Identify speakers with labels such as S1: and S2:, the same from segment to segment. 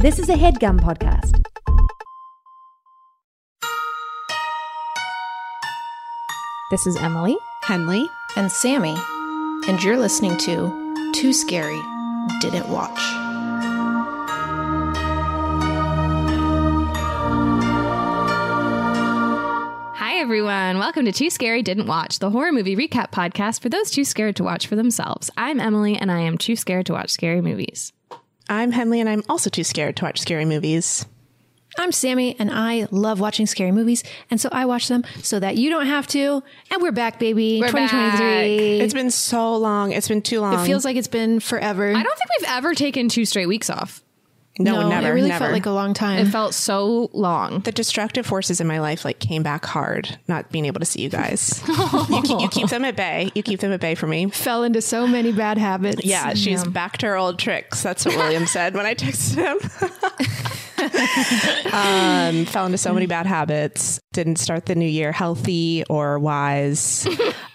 S1: This is a headgum podcast.
S2: This is Emily.
S3: Henley.
S4: and Sammy, and you're listening to Too Scary Didn't Watch.
S2: Hi, everyone. Welcome to Too Scary Didn't Watch, the horror movie recap podcast for those too scared to watch for themselves. I'm Emily, and I am too scared to watch scary movies.
S3: I'm Henley, and I'm also too scared to watch scary movies.
S4: I'm Sammy, and I love watching scary movies, and so I watch them so that you don't have to. And we're back, baby.
S2: We're
S4: 2023.
S3: It's been so long. It's been too long.
S4: It feels like it's been forever.
S2: I don't think we've ever taken two straight weeks off.
S3: No, never. Never.
S4: It really
S3: never.
S4: felt like a long time.
S2: It felt so long.
S3: the destructive forces in my life like came back hard. Not being able to see you guys. you, keep, you keep them at bay. You keep them at bay for me.
S4: Fell into so many bad habits.
S3: Yeah, she's back to her old tricks. That's what William said when I texted him. um, fell into so many bad habits. Didn't start the new year healthy or wise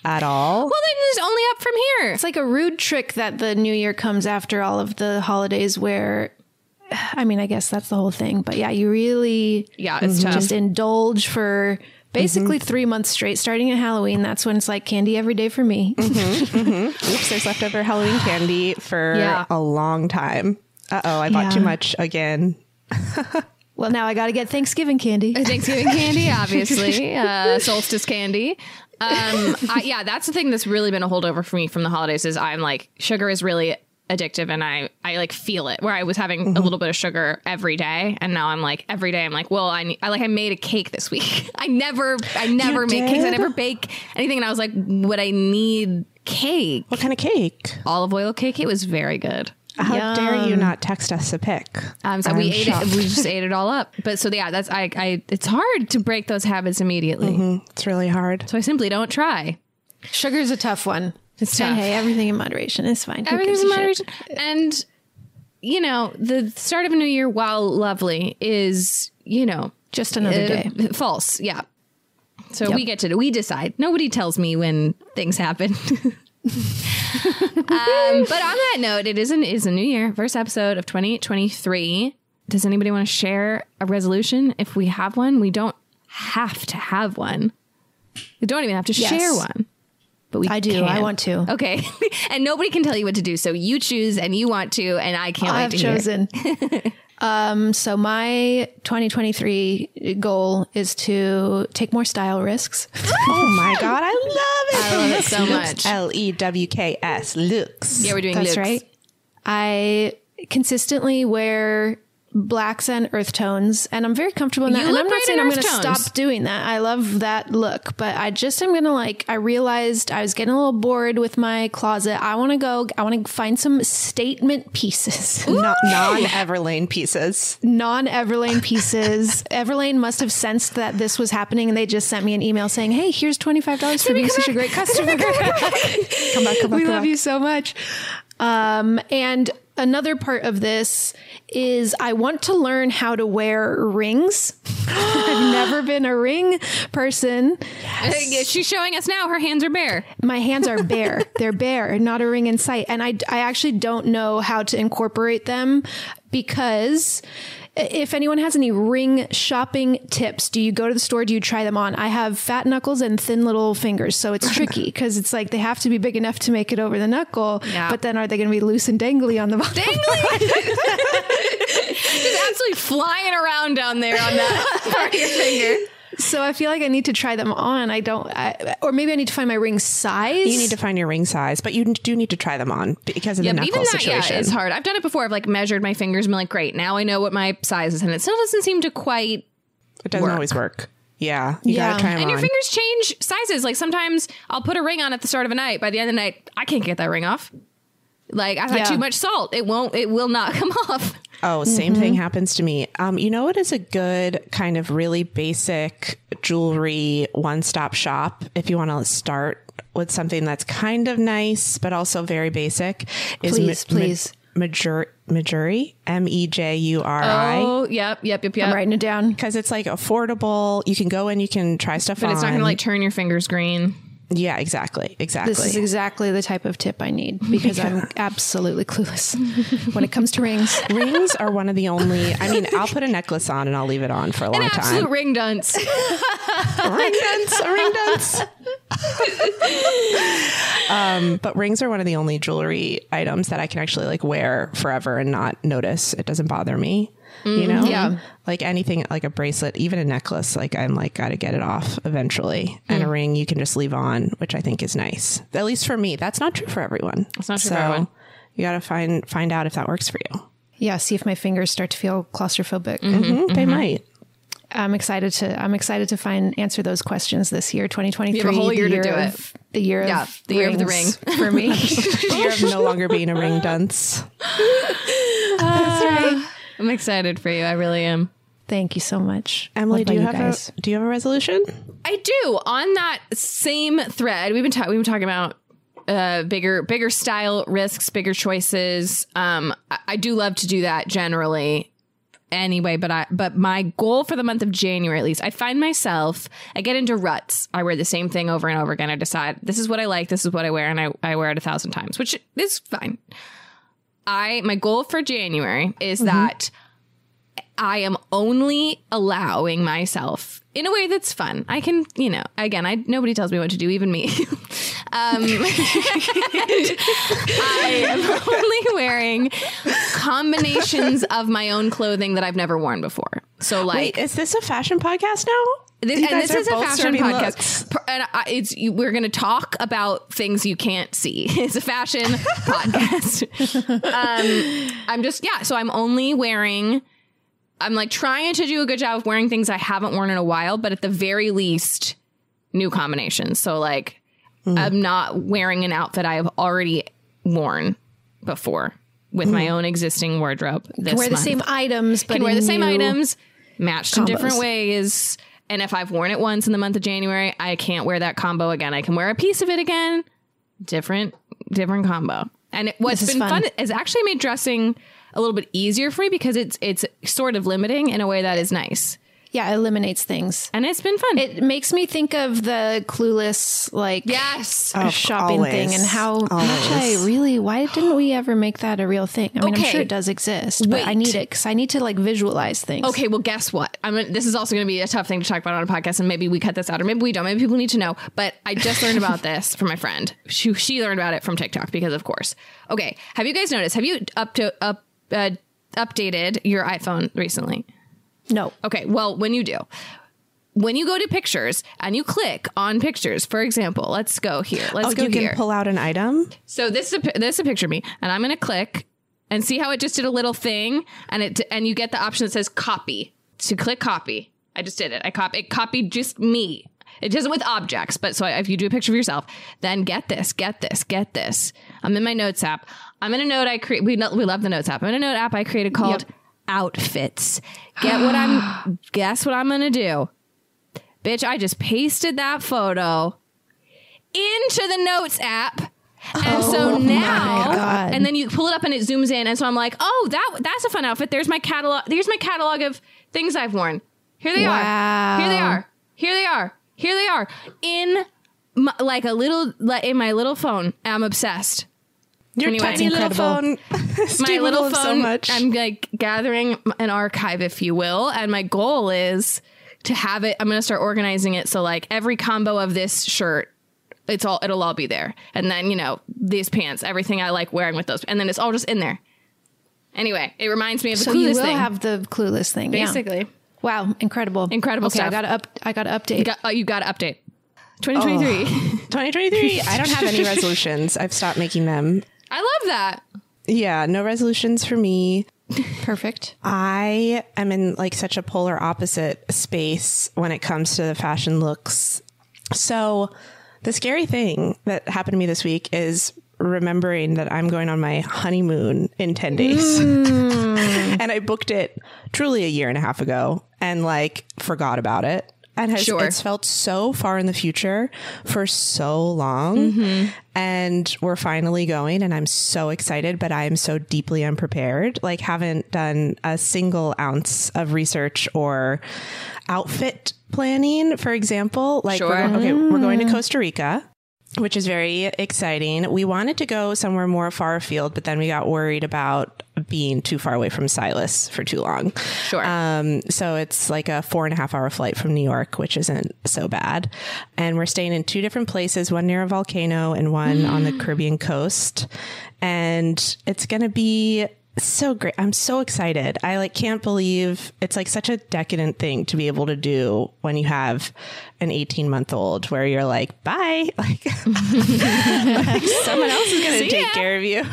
S3: at all.
S2: Well, then it's only up from here.
S4: It's like a rude trick that the new year comes after all of the holidays where I mean, I guess that's the whole thing. But yeah, you really
S2: Yeah, it's tough.
S4: just indulge for basically three months straight, starting at Halloween. That's when it's like candy every day for me.
S3: Oops, there's leftover Halloween candy for
S2: Yeah.
S3: a long time. Uh oh, I bought too much again.
S4: well, now I got to get Thanksgiving candy.
S2: Thanksgiving candy, obviously, uh, solstice candy. Um, I, yeah, that's the thing that's really been a holdover for me from the holidays. Is I'm like sugar is really addictive, and I I like feel it. Where I was having a little bit of sugar every day, and now I'm like every day. I'm like, well, I, need, I like I made a cake this week. I never I never
S3: You
S2: make cakes. I never bake anything, and I was like, would I need cake?
S3: What kind of cake?
S2: Olive oil cake. It was very good.
S3: How dare you not text us a pic?
S2: Um, so
S3: I'm
S2: we ate
S3: shocked.
S2: it. We just ate it all up. But so yeah, that's I. I it's hard to break those habits immediately.
S3: It's really hard.
S2: So I simply don't try.
S4: Sugar's a tough one.
S2: It's tough.
S4: hey, everything in moderation is fine.
S2: Everything's in
S4: a shit?
S2: moderation. And you know, the start of a new year, while lovely, is you know
S4: Just another
S2: uh,
S4: day.
S2: false. Yeah. So we get to we decide. Nobody tells me when things happen. um, but on that note, it is an is a new year, first episode of 2023. Does anybody want to share a resolution? If we have one, we don't have to have one. We don't even have to
S4: Yes.
S2: share one. But we
S4: I do. I want to.
S2: Okay. and nobody can tell you what to do. So you choose and you want to, and I can't wait
S4: I've
S2: to hear.
S4: chosen. um, so my 2023 goal is to take more style risks.
S3: Oh my god, I love it.
S2: I love it so much.
S3: L E W K S looks.
S2: Yeah, we're doing
S4: That's
S2: looks.
S4: right. I consistently wear blacks and earth tones, and I'm very comfortable in that.
S2: You
S4: and I'm not saying I'm going to stop doing that. I love that look, but I just am going to like. I realized I was getting a little bored with my closet. I want to go. I want to find some statement pieces.
S3: non Everlane pieces.
S4: non Everlane pieces. Everlane must have sensed that this was happening and they just sent me an email saying, Hey, here's $25 for being such a great customer. come back, come back. We love you so much. Um, and another part of this is I want to learn how to wear rings. I've never been a ring person.
S2: Uh, yeah, She's showing us now. Her hands are bare.
S4: My hands are bare. They're bare, not a ring in sight. And I, I actually don't know how to incorporate them because if anyone has any ring shopping tips, do you go to the store? Do you try them on? I have fat knuckles and thin little fingers. So it's tricky because it's like they have to be big enough to make it over the knuckle.
S2: Yeah.
S4: But then are they going to be loose and dangly on the bottom?
S2: Just absolutely flying around down there on that part of your finger.
S4: So I feel like I need to try them on. I don't, I, or maybe I need to find my ring size.
S3: You need to find your ring size, but you do need to try them on because of
S2: Yeah,
S3: the knuckle
S2: even that,
S3: situation.
S2: yeah, it's hard. I've done it before. I've like measured my fingers and been like, great, now I know what my size is, and it still doesn't seem to quite.
S3: It doesn't
S2: work.
S3: always work. Yeah, you
S4: Yeah.
S3: gotta try them on.
S2: And
S3: on.
S2: your fingers change sizes. Like sometimes I'll put a ring on at the start of a night. By the end of the night, I can't get that ring off. Like I've had
S4: Yeah.
S2: too much salt. It won't. It will not come off.
S3: Oh, same thing happens to me. Um, you know what is a good kind of really basic jewelry one stop shop if you want to start with something that's kind of nice but also very basic? Is
S4: Please, please.
S3: Mejuri, Mejuri, M E J U R I.
S2: Oh, yep, yep, yep, yep.
S4: I'm writing it down.
S3: Because it's like affordable. You can go in, you can try stuff
S2: But
S3: on.
S2: it's not gonna like turn your fingers green.
S3: Yeah, exactly. Exactly.
S4: This is exactly the type of tip I need because I'm absolutely clueless when it comes to rings.
S3: Rings are one of the only. I mean, I'll put a necklace on and I'll leave it on for a long
S2: An absolute
S3: time.
S2: ring dunce.
S3: ring dance, a ring dance. um, but rings are one of the only jewelry items that I can actually like wear forever and not notice. It doesn't bother me. You mm-hmm. know,
S4: Yeah.
S3: like anything like a bracelet, even a necklace, like I'm like, got to get it off eventually. And a hmm. ring you can just leave on, which I think is nice. At least for me. That's not true for everyone.
S2: It's not true for everyone.
S3: You got to find, find out if that works for you.
S4: Yeah, see if my fingers start to feel claustrophobic.
S3: Mhm, They mm-hmm. might.
S4: I'm excited to I'm excited to find answer those questions this year, 2023.
S2: You have a whole
S4: the
S2: year to do
S4: of-
S2: it.
S4: The year
S2: Yeah,
S4: of
S2: the year of the
S4: rings for me.
S3: Year of no longer being a ring dunce.
S2: I'm excited for you. I really am.
S4: Thank you so much.
S3: Emily, do you
S4: about
S3: have a do you have a resolution?
S2: I do. On that same thread, we've been ta- we've been talking about uh, bigger bigger style risks, bigger choices. Um, I, I do love to do that generally. Anyway, but I but my goal for the month of January at least, I find myself I get into ruts. I wear the same thing over and over again. I decide this is what I like, this is what I wear, and I, I wear it a thousand times, which is fine. I my goal for January is that I am only allowing myself in a way that's fun. I can, you know, again, I nobody tells me what to do, even me. um, I am only wearing combinations of my own clothing that I've never worn before. So, like,
S3: Wait, is this a fashion podcast now?
S2: This, and this is a fashion podcast.
S3: looks.
S2: And I, it's you- we're going to talk about things you can't see. It's a fashion podcast. Um, I'm just yeah. So I'm only wearing. I'm like trying to do a good job of wearing things I haven't worn in a while, but at the very least, new combinations. So like,
S3: Hmm.
S2: I'm not wearing an outfit I have already worn before with my own existing wardrobe. This
S4: Can wear the same items, but
S2: can wear the same items, matched in different ways. And if I've worn it once in the month of January, I can't wear that combo again. I can wear a piece of it again. Different, different combo. And it, what's been
S4: fun.
S2: fun is actually made dressing a little bit easier for me because it's it's sort of limiting in a way that is nice.
S4: Yeah, it eliminates things.
S2: And it's been fun.
S4: It makes me think of the clueless like
S2: yes.
S3: Oh,
S4: shopping
S3: always.
S4: thing and how much
S3: Always.
S4: I really why didn't we ever make that a real thing? I mean, I'm sure it does exist, but I need it because I need to like visualize things.
S2: Okay, well, guess what? I'm. Gonna, this is also going to be a tough thing to talk about on a podcast, and maybe we cut this out, or maybe we don't. Maybe people need to know. But I just learned about this from my friend. She she learned about it from TikTok because, of course. Okay, have you guys noticed? Have you up to up uh, updated your iPhone recently?
S4: No.
S2: Okay, well, when you do, when you go to pictures and you click on pictures, for example, let's go here. Let's
S3: Oh,
S2: go
S3: you can
S2: here.
S3: pull out an item.
S2: So this is a, this is a picture of me, and I'm going to click and see how it just did a little thing, and it and you get the option that says copy. To click copy, I just did it. I copy it copied just me. It does it with objects, but so if you do a picture of yourself, then get this, get this, get this. I'm in my notes app. I'm in a note I create. We we love the notes app. I'm in a note app I created called Outfits. Get what I'm. guess what I'm gonna do, bitch. I just pasted that photo into the notes app. And so oh
S4: now,
S2: and then you pull it up and it zooms in, and so I'm like, oh, that that's a fun outfit. There's my catalog. There's my catalog of things I've worn. Here they
S4: Wow.
S2: are. Here they are. Here they are. Here they are. In my, like a little like, in my little phone. I'm obsessed.
S3: Your
S2: Anyway,
S3: tiny little phone.
S2: My little phone.
S3: So much.
S2: I'm like gathering an archive, if you will, and my goal is to have it. I'm going to start organizing it so like every combo of this shirt it's all it'll all be there and then you know these pants everything i like wearing with those and then it's all just in there anyway it reminds me of the
S4: So you
S2: clueless
S4: will
S2: thing
S4: have the clueless thing. yeah.
S2: basically
S4: Wow, incredible.
S2: Incredible
S4: okay,
S2: stuff.
S4: I gotta up I gotta update.
S2: you got, oh, you got to update 2023
S3: 2023. I don't have any resolutions. I've stopped making them.
S2: I love that
S3: Yeah, no resolutions for me.
S4: Perfect.
S3: I am in like such a polar opposite space when it comes to the fashion looks. So, the scary thing that happened to me this week is remembering that I'm going on my honeymoon in 10 days. Mm. and I booked it truly a year and a half ago and like forgot about it. And has,
S2: Sure.
S3: it's felt so far in the future for so long. Mm-hmm. And we're finally going, and I'm so excited, but I am so deeply unprepared. Like, haven't done a single ounce of research or outfit planning, for example. Like, we're go- okay, we're going to mm. Costa Rica which is very exciting. We wanted to go somewhere more far afield, but then we got worried about being too far away from Silas for too long.
S2: Sure.
S3: Um, so it's like a four and a half hour flight from New York, which isn't so bad. And we're staying in two different places, one near a volcano and one on the Caribbean coast. And it's going to be so great. I'm so excited. I like can't believe it's like such a decadent thing to be able to do when you have an 18 month old where you're like, bye. Like, like someone else is going to take care of you.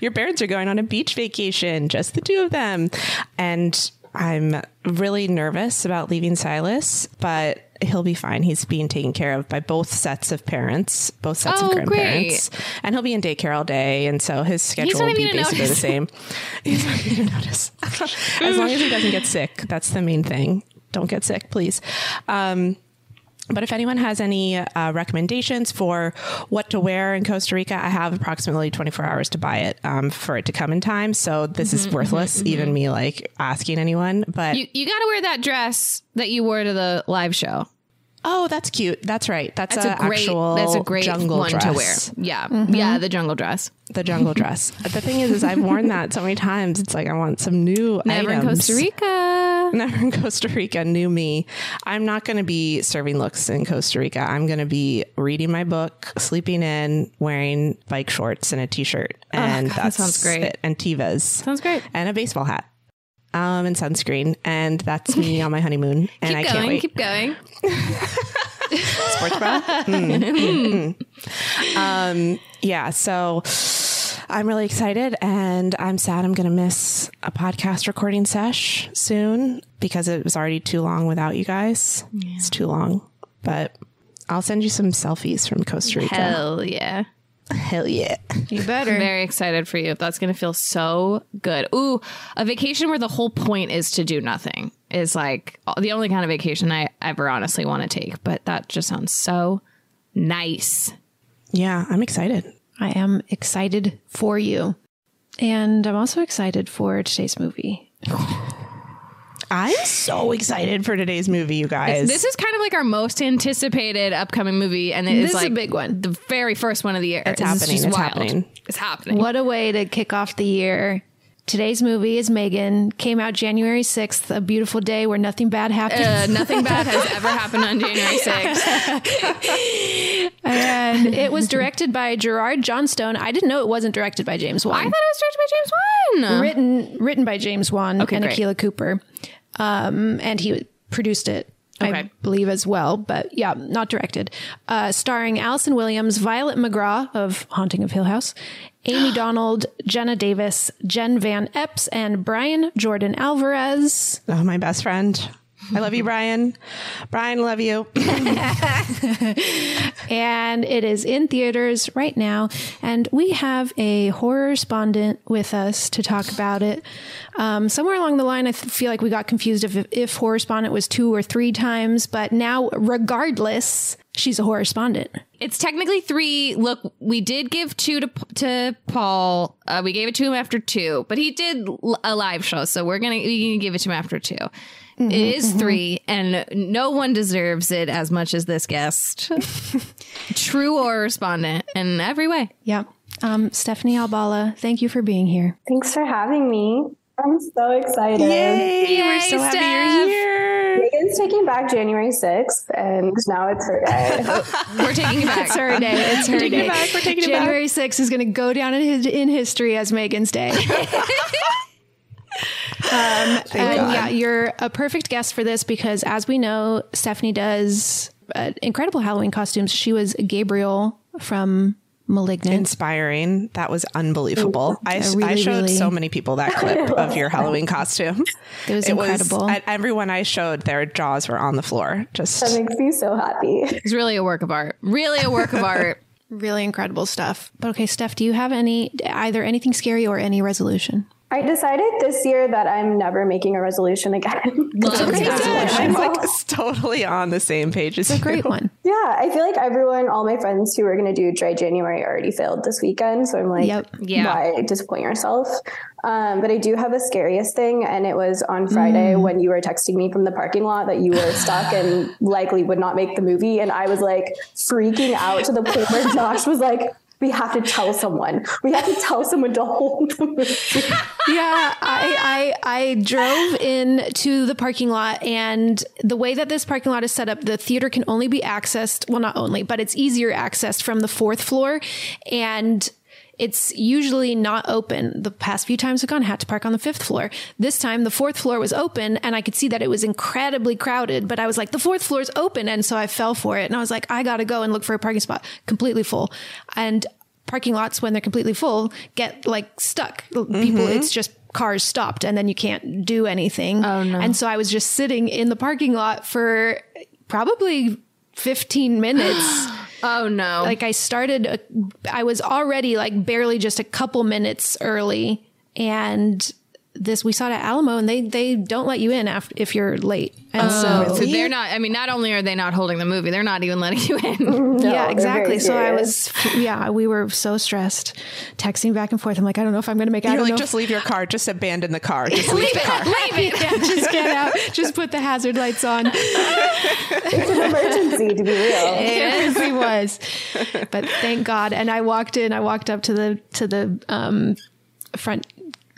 S3: Your parents are going on a beach vacation, just the two of them. And I'm really nervous about leaving Silas, but he'll be fine. He's being taken care of by both sets of parents, both sets
S2: Oh,
S3: of grandparents. And he'll be in daycare all day. And so his schedule will be basically the same. He's not going to notice. as long as he doesn't get sick, that's the main thing. Don't get sick, please. Um, but if anyone has any uh, recommendations for what to wear in Costa Rica, I have approximately 24 hours to buy it um, for it to come in time. So this is worthless, even me like asking anyone. But
S2: You, you got to wear that dress that you wore to the live show.
S3: Oh, that's cute. That's right. That's,
S2: That's
S3: a,
S2: a great.
S3: actual
S2: That's a great
S3: jungle
S2: one
S3: dress.
S2: to wear. Yeah, mm-hmm. yeah, the jungle dress.
S3: The jungle dress. the thing is, is I've worn that so many times. It's like I want some new
S2: Never in
S3: items.
S2: Costa Rica.
S3: Never in Costa Rica, new me. I'm not going to be serving looks in Costa Rica. I'm going to be reading my book, sleeping in, wearing bike shorts and a t-shirt, oh, and
S2: God, that sounds great.
S3: it. And Tevas
S2: Sounds great.
S3: and a baseball hat, um, and sunscreen, and that's me on my honeymoon. And
S2: Keep
S3: I
S2: going.
S3: can't wait.
S2: Keep going.
S3: Sports bra. Mm, mm, mm. Um, yeah. So. I'm really excited and I'm sad I'm going to miss a podcast recording sesh soon because it was already too long without you guys. It's too long, but I'll send you some selfies from Costa Rica.
S2: Hell yeah.
S3: Hell yeah.
S4: You better.
S2: Very excited for you. That's going to feel so good. Ooh, a vacation where the whole point is to do nothing is like the only kind of vacation I ever honestly want to take. But that just sounds so nice.
S3: Yeah, I'm excited.
S4: I am excited for you. And I'm also excited for today's movie.
S3: I'm so excited for today's movie, you guys.
S2: This is kind of like our most anticipated upcoming movie, and it
S4: This
S2: is
S4: is a big one.
S2: the very first one of the year.
S3: It's
S2: This is
S3: happening. It's
S2: wild.
S3: happening.
S2: It's happening.
S4: What a way to kick off the year. Today's movie is Megan. Came out January 6th, a beautiful day where nothing bad happened.
S2: Uh, nothing bad has ever happened on January 6th.
S4: and it was directed by Gerard Johnstone. I didn't know it wasn't directed by James Wan.
S2: I thought it was directed by James Wan.
S4: written written by James Wan
S2: Okay,
S4: and
S2: great.
S4: Akela Cooper, um, and he produced it. I believe as well, but yeah, not directed. Uh, starring Allison Williams, Violet McGraw of Haunting of Hill House, Amie Donald, Jenna Davis, Jen Van Epps, and Brian Jordan Alvarez.
S3: oh, my best friend. I love you, Brian. Brian, love you.
S4: and it is in theaters right now. And we have a horrorspondent with us to talk about it. Um, somewhere along the line, I th- feel like we got confused if, if horrorspondent was two or three times, but now, regardless, she's a horrorspondent.
S2: It's technically three. Look, we did give two to to Paul. Uh, we gave it to him after two, but he did l- a live show, so we're gonna we gonna give it to him after 2 It is three, and no one deserves it as much as this guest. True or respondent in every way.
S4: Yeah. Um, Stephanie Albala, thank you for being here.
S5: Thanks for having me. I'm so excited.
S3: Yay, we're
S2: Yay,
S3: so happy you're here.
S5: Megan's taking back January 6th, and now it's her day.
S2: We're taking it back.
S4: It's her day. It's her
S3: taking it
S4: day.
S3: back. We're taking it
S4: January 6th is going to go down in, his, in history as Megan's day. Um, and yeah, you're a perfect guest for this because, as we know, Stephanie does uh, incredible Halloween costumes. She was Gabriel from Malignant.
S3: Inspiring. That was unbelievable. I,
S4: really,
S3: I showed
S4: really-
S3: so many people that clip of your Halloween costume.
S4: It was incredible.
S3: I- everyone I showed, their jaws were on the floor. Just
S5: that makes me so happy.
S2: It's really a work of art. Really a work of art.
S4: Really incredible stuff. But okay, Steph, do you have any either anything scary or any resolution?
S5: I decided this year that I'm never making a resolution again.
S3: I'm like totally on the same page as
S4: It's a great
S3: you.
S4: one.
S5: yeah, I feel like everyone, all my friends who were going to do dry January already failed this weekend. So I'm like,
S4: Yep.
S2: Yeah.
S5: why disappoint yourself? Um, but I do have a scariest thing. And it was on Friday when you were texting me from the parking lot that you were stuck and likely would not make the movie. And I was like freaking out to the point where Josh was like, we have to tell someone. We have to tell someone to hold the movie.
S4: yeah, I, I I drove in to the parking lot, and the way that this parking lot is set up, the theater can only be accessed. Well, not only, but it's easier accessed from the fourth floor, and it's usually not open. The past few times I've gone, I had to park on the fifth floor. This time, the fourth floor was open, and I could see that it was incredibly crowded. But I was like, the fourth floor is open, and so I fell for it, and I was like, I gotta go and look for a parking spot, completely full, and parking lots when they're completely full get like stuck. People, mm-hmm. it's just cars stopped and then you can't do anything. Oh no. And so I was just sitting in the parking lot for probably 15 minutes.
S2: Oh no.
S4: like I started, I was already like barely just a couple minutes early and this we saw it at Alamo and they they don't let you in after if you're late. And so
S2: so they're not. I mean, not only are they not holding the movie, they're not even letting you in.
S4: yeah, exactly. So I was, yeah, we were so stressed, texting back and forth. I'm like, I don't know if I'm going to make. it. I
S3: You're like,
S4: know.
S3: just leave your car. Just abandon the car. Just leave the car. Leave it.
S4: yeah, just get out. Just put the hazard lights on.
S5: It's an emergency, to be real.
S4: It really was. But thank God. And I walked in. I walked up to the to the um, front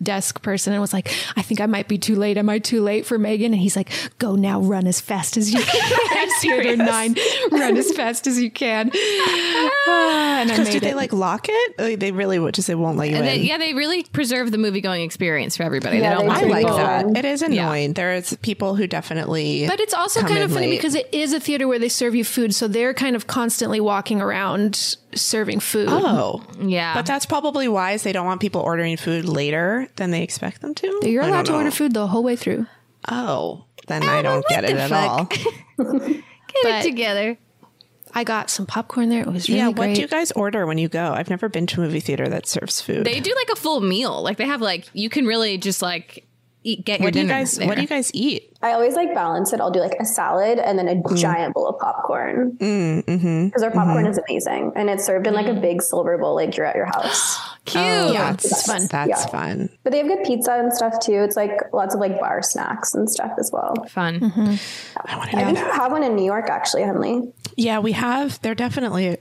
S4: desk person and was like, I think I might be too late. Am I too late for Megan? And he's like, Go now, run as fast as you can. Theater nine, run as fast as you can. Ah, and I
S3: Because
S4: made
S3: did they
S4: it.
S3: like lock it? Like, They really would just they won't let you
S2: And
S3: in.
S2: they, yeah, they really preserve the movie going experience for everybody.
S5: Yeah,
S2: they don't
S5: they
S3: I like that. It is annoying. There's people who definitely.
S4: But it's also kind of funny
S3: late.
S4: because it is a theater where they serve you food, so they're kind of constantly walking around serving food.
S3: Oh,
S2: Yeah.
S3: but that's probably wise. They don't want people ordering food later than they expect them to.
S4: You're allowed to
S3: know.
S4: order food the whole way through.
S3: Oh, then I don't get it at all.
S2: Get
S4: but-
S2: it together.
S4: I got some popcorn there. It was really
S3: yeah,
S4: great.
S3: what do you guys order when you go? I've never been to a movie theater that serves food.
S2: They do like a full meal. Like they have like you can really just like eat get your
S3: what do you
S2: dinner.
S3: guys?
S2: there.
S3: What do you guys eat?
S5: I always like balance it. I'll do like a salad and then a
S4: Mm.
S5: giant bowl of popcorn because
S4: mm-hmm.
S5: our popcorn is amazing and it's served in like a big silver bowl like you're at your house.
S2: Cute.
S4: yeah,
S3: That's
S4: it's fun.
S3: That's
S5: Yeah.
S3: fun.
S5: But they have good pizza and stuff too. It's like lots of like bar snacks and stuff as well.
S2: Fun.
S4: Mm-hmm.
S3: I want to
S5: I
S3: do
S5: think you have one in New York actually, Henley.
S3: Yeah, we have. They're definitely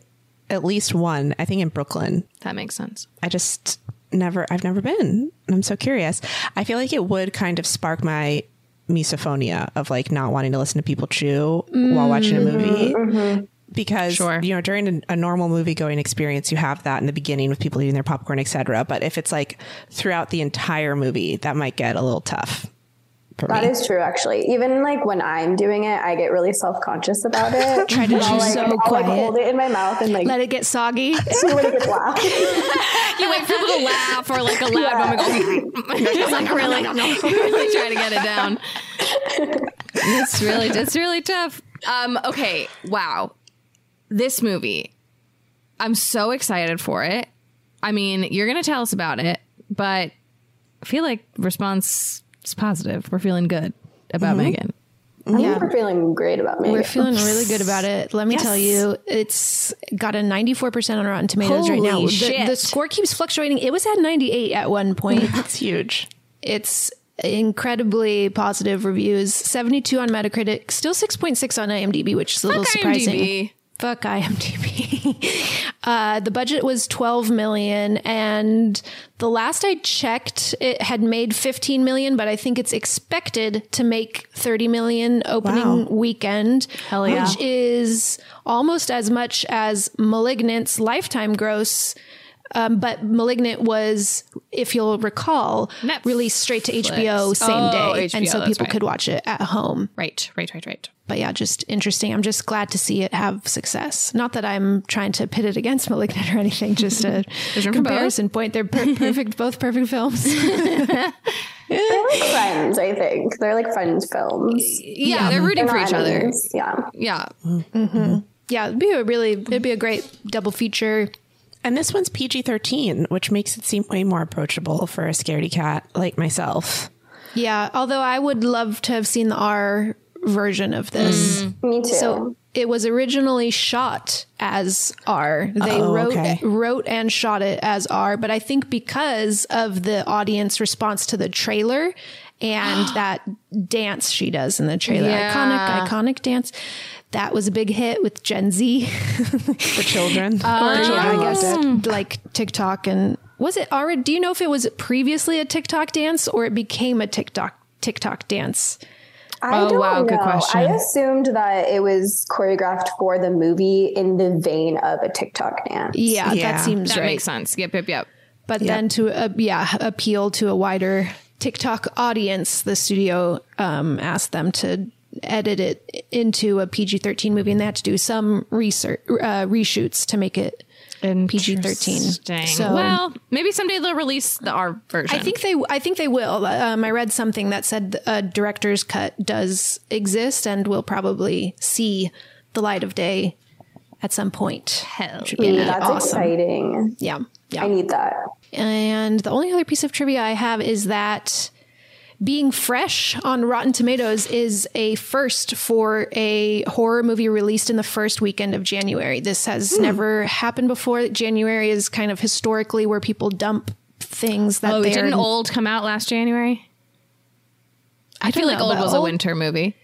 S3: at least one. I think in Brooklyn.
S2: That makes sense.
S3: I just never. I've never been. I'm so curious. I feel like it would kind of spark my misophonia of like not wanting to listen to people chew while watching a movie. Mm-hmm. Mm-hmm. Because
S2: Sure.
S3: you know during a, a normal movie going experience you have that in the beginning with people eating their popcorn etc. But if it's like throughout the entire movie, that might get a little tough. For
S5: That
S3: me.
S5: is true, actually. Even like when I'm doing it, I get really self conscious about it.
S4: Try to
S5: I'll,
S4: chew
S5: like,
S4: so
S5: I'll, like hold it in my mouth and like
S4: Let it get soggy.
S5: see when it gets loud.
S2: You wait for people to laugh or like a loud moment. Go, just like really, really trying to get it down. It's really, it's really tough. Um, okay, wow, this movie, I'm so excited for it. I mean, you're gonna tell us about it, but I feel like response is positive. We're feeling good about mm-hmm. Megan.
S5: I think
S4: Yeah.
S5: we're feeling great about me.
S4: We're feeling really good about it. Let me tell you, it's got a 94% on Rotten Tomatoes right now.
S2: Holy
S4: The,
S2: shit.
S4: the score keeps fluctuating. It was at 98 at one point.
S3: That's huge.
S4: it's incredibly positive reviews 72 on metacritic still 6.6 on imdb which is a little
S2: Fuck
S4: surprising
S2: IMDb.
S4: Fuck imdb uh, the budget was 12 million and the last i checked it had made 15 million but i think it's expected to make 30 million opening
S3: Wow.
S4: weekend
S2: Hell yeah.
S4: which is almost as much as malignant's lifetime gross um, but Malignant was, if you'll recall,
S2: Netflix.
S4: released straight to HBO same
S2: Oh,
S4: day, and so people
S2: right.
S4: could watch it at home.
S2: Right, right, right, right.
S4: But yeah, just interesting. I'm just glad to see it have success. Not that I'm trying to pit it against Malignant or anything, just a
S2: room for
S4: comparison point. They're per- perfect, both perfect films.
S5: They're like friends, I think. They're like friends films.
S2: Yeah, they're rooting
S5: They're
S2: for
S5: not
S2: each other.
S5: enemies. Yeah.
S2: Yeah.
S4: Yeah, it'd be a really it'd be a great double feature.
S3: And this one's PG 13, which makes it seem way more approachable for a scaredy cat like myself.
S4: Yeah, although I would love to have seen the R version of this. Mm.
S5: Me too.
S4: So it was originally shot as R. They
S3: Oh,
S4: wrote
S3: okay.
S4: wrote and shot it as R, but I think because of the audience response to the trailer and that dance she does in the trailer,
S2: Yeah.
S4: iconic iconic dance, that was a big hit with Gen Z.
S3: For children.
S4: or
S3: For children
S4: I guess like TikTok and was it already? Do you know if it was previously a TikTok dance or it became a TikTok TikTok dance?
S5: I
S2: Oh,
S5: don't
S2: wow, good question.
S5: I assumed that it was choreographed for the movie in the vein of a TikTok dance.
S4: Yeah,
S3: Yeah.
S4: that seems
S2: That
S4: right.
S2: makes sense. Yep, yep, yep.
S4: But then to uh, yeah appeal to a wider TikTok audience, the studio um, asked them to edit it into a PG thirteen movie, and they had to do some research uh, reshoots to make it PG thirteen. So
S2: well, maybe someday they'll release the R version.
S4: I think they I think they will. Um, I read something that said a director's cut does exist and will probably see the light of day at some point.
S2: Hell
S4: Which would be
S5: Ooh, that's
S4: awesome.
S5: exciting.
S4: Yeah, yeah.
S5: I need that.
S4: And the only other piece of trivia I have is that being fresh on Rotten Tomatoes is a first for a horror movie released in the first weekend of January. This has hmm. never happened before. January is kind of historically where people dump things that
S2: Oh,
S4: they're
S2: didn't Old come out last January?
S4: I
S2: I feel like Old was a winter movie.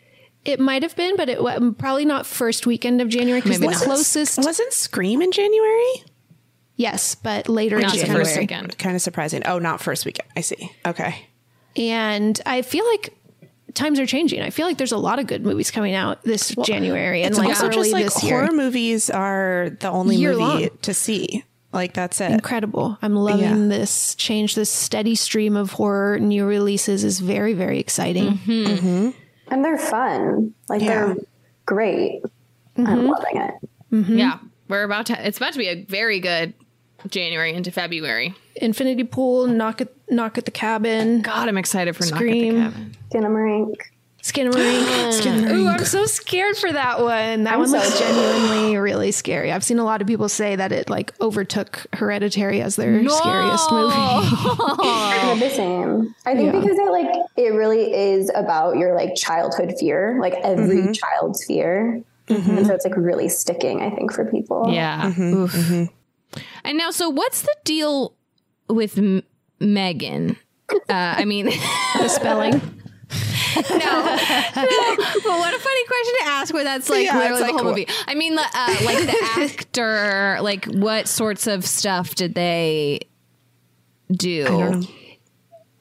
S4: It might have been, but it wa- probably not first weekend of January because the
S2: Maybe not.
S4: closest.
S3: Wasn't Scream in January?
S4: Yes, but later
S2: Not the
S4: January.
S2: first weekend.
S3: Kind of surprising. Oh, not first weekend. I see. Okay.
S4: And I feel like times are changing. I feel like there's a lot of good movies coming out this January and
S3: It's
S4: like
S3: also
S4: early
S3: just like
S4: this
S3: horror
S4: year.
S3: movies are the only
S4: Year
S3: movie
S4: long.
S3: to see. Like that's it.
S4: Incredible. I'm loving
S3: Yeah.
S4: this change. This steady stream of horror new releases is very, very exciting.
S2: Mm-hmm.
S5: And they're fun. Like
S3: Yeah.
S5: they're great.
S4: Mm-hmm.
S5: I'm loving it.
S2: Yeah, we're about to. It's about to be a very good January into February.
S4: Infinity Pool, Knock at Knock at the Cabin,
S2: God, I'm excited for
S4: Scream.
S2: Knock at the Cabin.
S5: Skinamarink.
S4: Skinamarink. Ooh, I'm so scared for that one. That
S5: I'm
S4: one
S5: so
S4: looks genuinely really scary. I've seen a lot of people say that it like overtook Hereditary as their scariest movie.
S5: They're the same. I think because it like it really is about your like childhood fear, like every
S4: Mm-hmm.
S5: child's fear. Mm-hmm. And so it's like really sticking, I think, for people.
S2: Yeah. Mm-hmm. Oof. Mm-hmm. And now, so what's the deal with M- Megan? Uh, I mean,
S4: the spelling.
S2: no, no, but what a funny question to ask where that's like
S3: Yeah,
S2: literally
S3: it's
S2: the whole
S3: wha-
S2: movie. I mean, uh, like the actor, like what sorts of stuff did they do?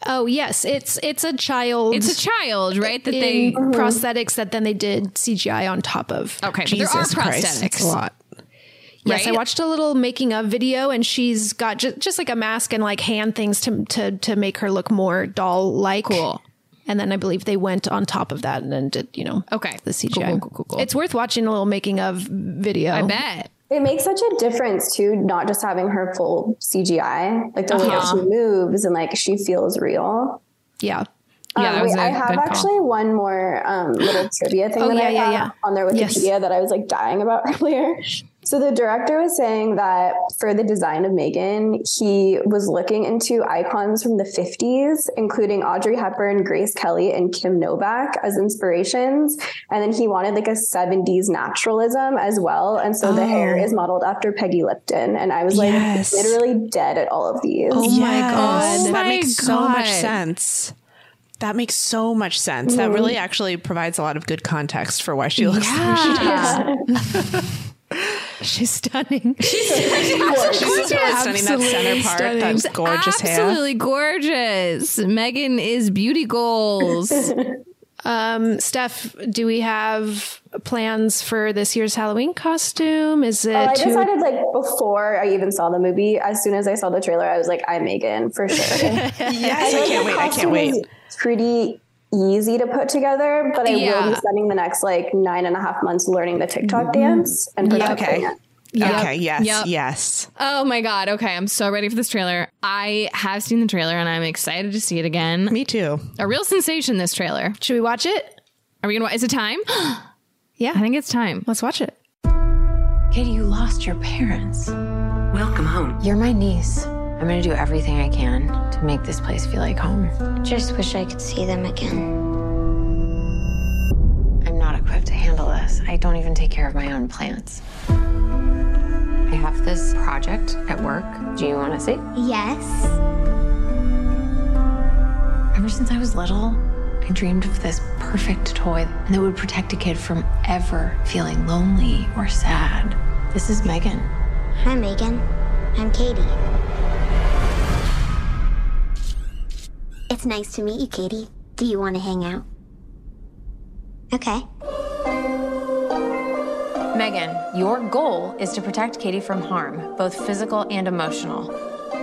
S4: Oh yes, it's it's a child.
S2: It's a child, right? That they
S4: prosthetics that then they did CGI on top of.
S2: okay, but
S3: Jesus
S2: there are prosthetics.
S3: it's a lot.
S4: Yes, I watched a little making of video, and she's got just, just like a mask and like hand things to to to make her look more doll like.
S2: Cool.
S4: And then I believe they went on top of that and then did you know
S2: Okay.
S4: the CGI.
S2: Cool, cool, cool, cool, cool.
S4: It's worth watching a little making of video.
S2: I bet.
S5: It makes such a difference too, not just having her full CGI, like the way that
S2: Uh-huh.
S5: she moves and like she feels real.
S4: Yeah.
S2: Yeah,
S5: Um,
S2: that
S5: wait,
S2: a
S5: I have
S2: good call.
S5: actually one more um, little trivia thing
S4: Oh,
S5: that
S4: yeah,
S5: I
S4: yeah,
S5: have
S4: yeah.
S5: on there with
S4: Yes.
S5: Wikipedia that I was like dying about earlier. So the director was saying that for the design of Megan, he was looking into icons from the 50s, including Audrey Hepburn, Grace Kelly, and Kim Novak as inspirations. And then he wanted like a 70s naturalism as well. And so the hair oh. is modeled after Peggy Lipton. And I was like
S3: Yes.
S5: literally dead at all of these.
S4: Oh my god.
S2: Oh
S3: that
S2: my
S3: makes so much sense. That makes so much sense. That mm-hmm. really actually provides a lot of good context for why she looks the way she does.
S4: She's stunning.
S3: She's just stunning that center
S4: Absolutely
S3: part,
S4: stunning.
S3: that gorgeous hair.
S2: Absolutely gorgeous. Megan is beauty goals.
S4: Um, Steph, do we have plans for this year's Halloween costume? Is it
S5: Oh, I
S4: too
S5: decided like before I even saw the movie, as soon as I saw the trailer, I was like, I'm Megan for sure.
S3: Yes, I can't wait. I can't wait.
S5: is Pretty easy to put together, but I will be spending the next like nine and a half months learning the TikTok mm-hmm. dance and perfecting
S3: Okay.
S5: it.
S3: Okay. Yes.
S2: Yep.
S3: Yes.
S2: oh my god. Okay, I'm so ready for this trailer. I have seen the trailer and I'm excited to see it again.
S3: Me too.
S2: A real sensation this trailer.
S4: should we watch it?
S2: Are we gonna wa- is it time?
S4: Yeah.
S2: I think it's time.
S4: Let's watch it.
S6: Katie, you lost your parents.
S7: Welcome home.
S6: You're my niece. I'm gonna do everything I can to make this place feel like home.
S8: Just wish I could see them again.
S6: I'm not equipped to handle this. I don't even take care of my own plants. I have this project at work. Do you wanna see?
S8: Yes.
S6: Ever since I was little, I dreamed of this perfect toy that would protect a kid from ever feeling lonely or sad. This is Megan.
S8: Hi, Megan. I'm Katie. It's nice to meet you, Katie. Do you want to hang out? Okay.
S6: Megan, your goal is to protect Katie from harm, both physical and emotional.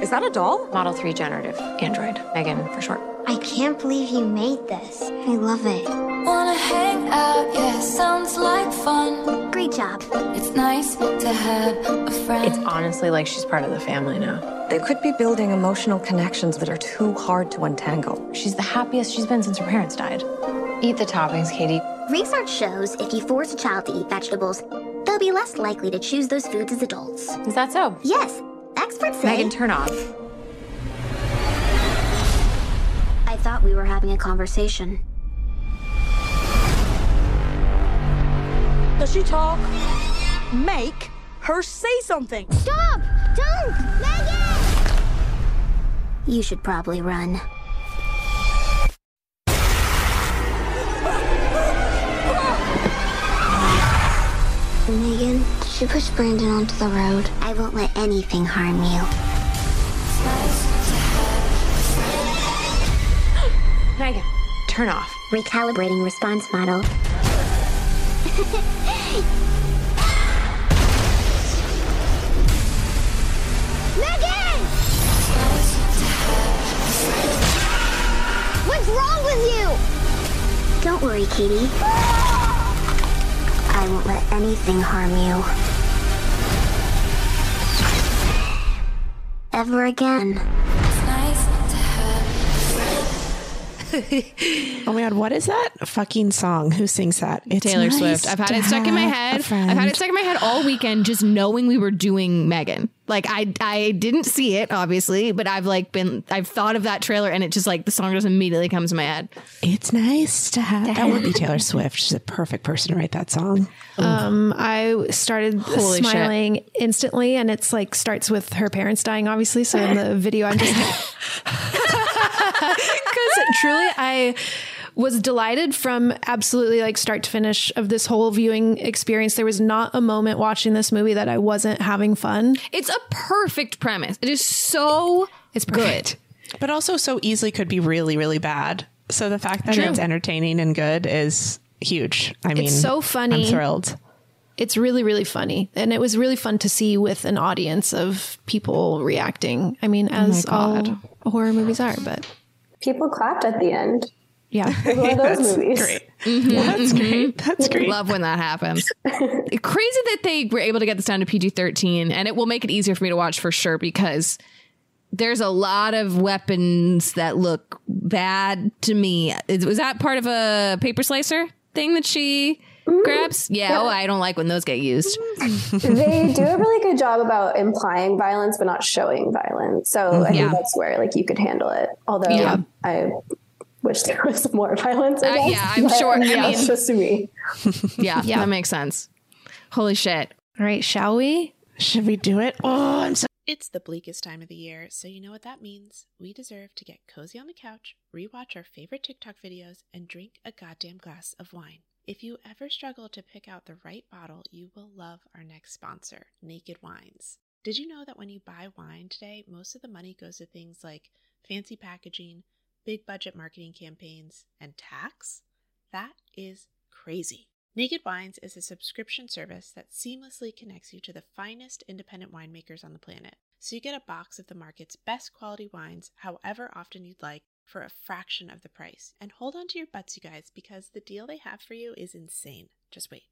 S7: Is that a doll?
S6: Model 3 generative android. Megan for short.
S8: I can't believe you made this. I love it.
S9: Wanna hang out, yeah, sounds like fun.
S8: Great job.
S9: It's nice to have a friend.
S6: It's honestly like she's part of the family now.
S7: They could be building emotional connections that are too hard to untangle.
S6: She's the happiest she's been since her parents died. Eat the toppings, Katie.
S8: Research shows if you force a child to eat vegetables, they'll be less likely to choose those foods as adults.
S6: Is that so?
S8: Yes. Experts say.
S6: Megan, turn off.
S8: I thought we were having a conversation.
S10: Does she talk? Make her say something.
S8: Stop! Don't! Megan! You should probably run. Megan, should push Brandon onto the road. I won't let anything harm you.
S6: Megan, turn off.
S8: Recalibrating response model. Megan! What's wrong with you? Don't worry, Katie. I won't let anything harm you. Ever again.
S11: Oh my god, what is that fucking song? Who sings that? It's
S2: Taylor
S11: nice
S2: Swift. I've had it stuck in my head. I've had it stuck in my head all weekend, just knowing we were doing Megan. Like I, I didn't see it obviously, but I've like been, I've thought of that trailer, and it just like the song just immediately comes to my head.
S11: It's nice to have. That would be Taylor Swift. She's a perfect person to write that song.
S4: Um, I started
S2: Holy shit.
S4: smiling instantly, and it's like starts with her parents dying, obviously. So in the video, I'm just because truly, I was delighted from absolutely like start to finish of this whole viewing experience. There was not a moment watching this movie that I wasn't having fun.
S2: It's a perfect premise. It is so
S4: It's
S2: good.
S4: perfect.
S11: But also so easily could be really, really bad. So the fact that
S4: True.
S11: it's entertaining and good is huge. I mean, it's
S4: so funny.
S11: I'm thrilled.
S4: It's really, really funny. And it was really fun to see with an audience of people reacting. I mean, as oh all horror movies are, but
S5: People clapped at the end.
S4: yeah.
S5: It was one of those movies.
S11: Great. Mm-hmm. That's mm-hmm. great. That's great.
S2: Love when that happens. Crazy that they were able to get this down to PG 13, and it will make it easier for me to watch for sure because there's a lot of weapons that look bad to me. Is- Was that part of a paper slicer thing that she Mm-hmm. grabs? Yeah, Oh, I don't like when those get used. Mm-hmm.
S5: they do a really good job about implying violence but not showing violence. So I mm-hmm.
S2: Yeah.
S5: think that's where like you could handle it. Although
S2: Yeah.
S5: I wish there was more violence. I
S2: Uh,
S5: guess,
S2: yeah, I'm
S5: but
S2: sure. I
S5: That's
S2: mean-
S5: just me.
S2: Yeah,
S4: Yeah.
S2: that makes sense. Holy shit.
S4: All right, shall we?
S11: Should we do it? Oh, I'm so.
S3: It's the bleakest time of the year, so you know what that means. We deserve to get cozy on the couch, rewatch our favorite TikTok videos, and drink a goddamn glass of wine. If you ever struggle to pick out the right bottle, you will love our next sponsor, Naked Wines. Did you know that when you buy wine today, most of the money goes to things like fancy packaging, big budget marketing campaigns, and tax? That is crazy. Naked Wines is a subscription service that seamlessly connects you to the finest independent winemakers on the planet. So you get a box of the market's best quality wines, however often you'd like, for a fraction of the price. And hold on to your butts, you guys, because the deal they have for you is insane. Just wait.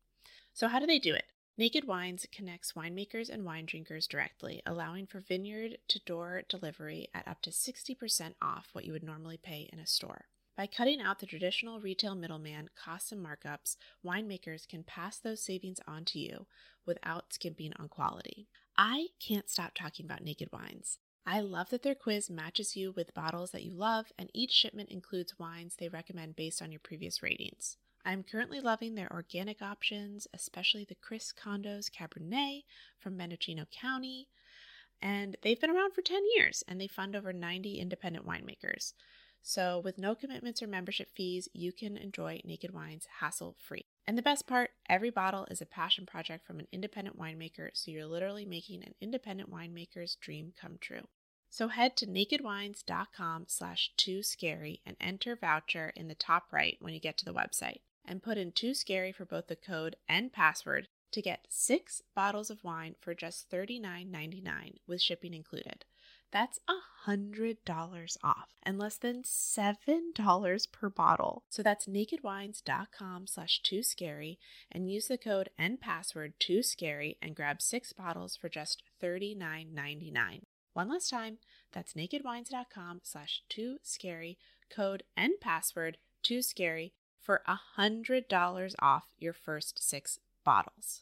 S3: So, how do they do it? Naked Wines connects winemakers and wine drinkers directly, allowing for vineyard to door delivery at up to 60% off what you would normally pay in a store. By cutting out the traditional retail middleman costs and markups, winemakers can pass those savings on to you without skimping on quality. I can't stop talking about Naked Wines. I love that their quiz matches you with bottles that you love, and each shipment includes wines they recommend based on your previous ratings. I'm currently loving their organic options, especially the Chris Condos Cabernet from Mendocino County. And they've been around for 10 years and they fund over 90 independent winemakers. So, with no commitments or membership fees, you can enjoy Naked Wines hassle free. And the best part every bottle is a passion project from an independent winemaker, so you're literally making an independent winemaker's dream come true. So head to nakedwines.com slash too scary and enter voucher in the top right when you get to the website and put in too scary for both the code and password to get six bottles of wine for just $39.99 with shipping included. That's $100 off and less than $7 per bottle. So that's nakedwines.com slash too scary and use the code and password too scary and grab six bottles for just $39.99. One last time, that's nakedwines.com slash too scary, code and password too scary for $100 off your first six bottles.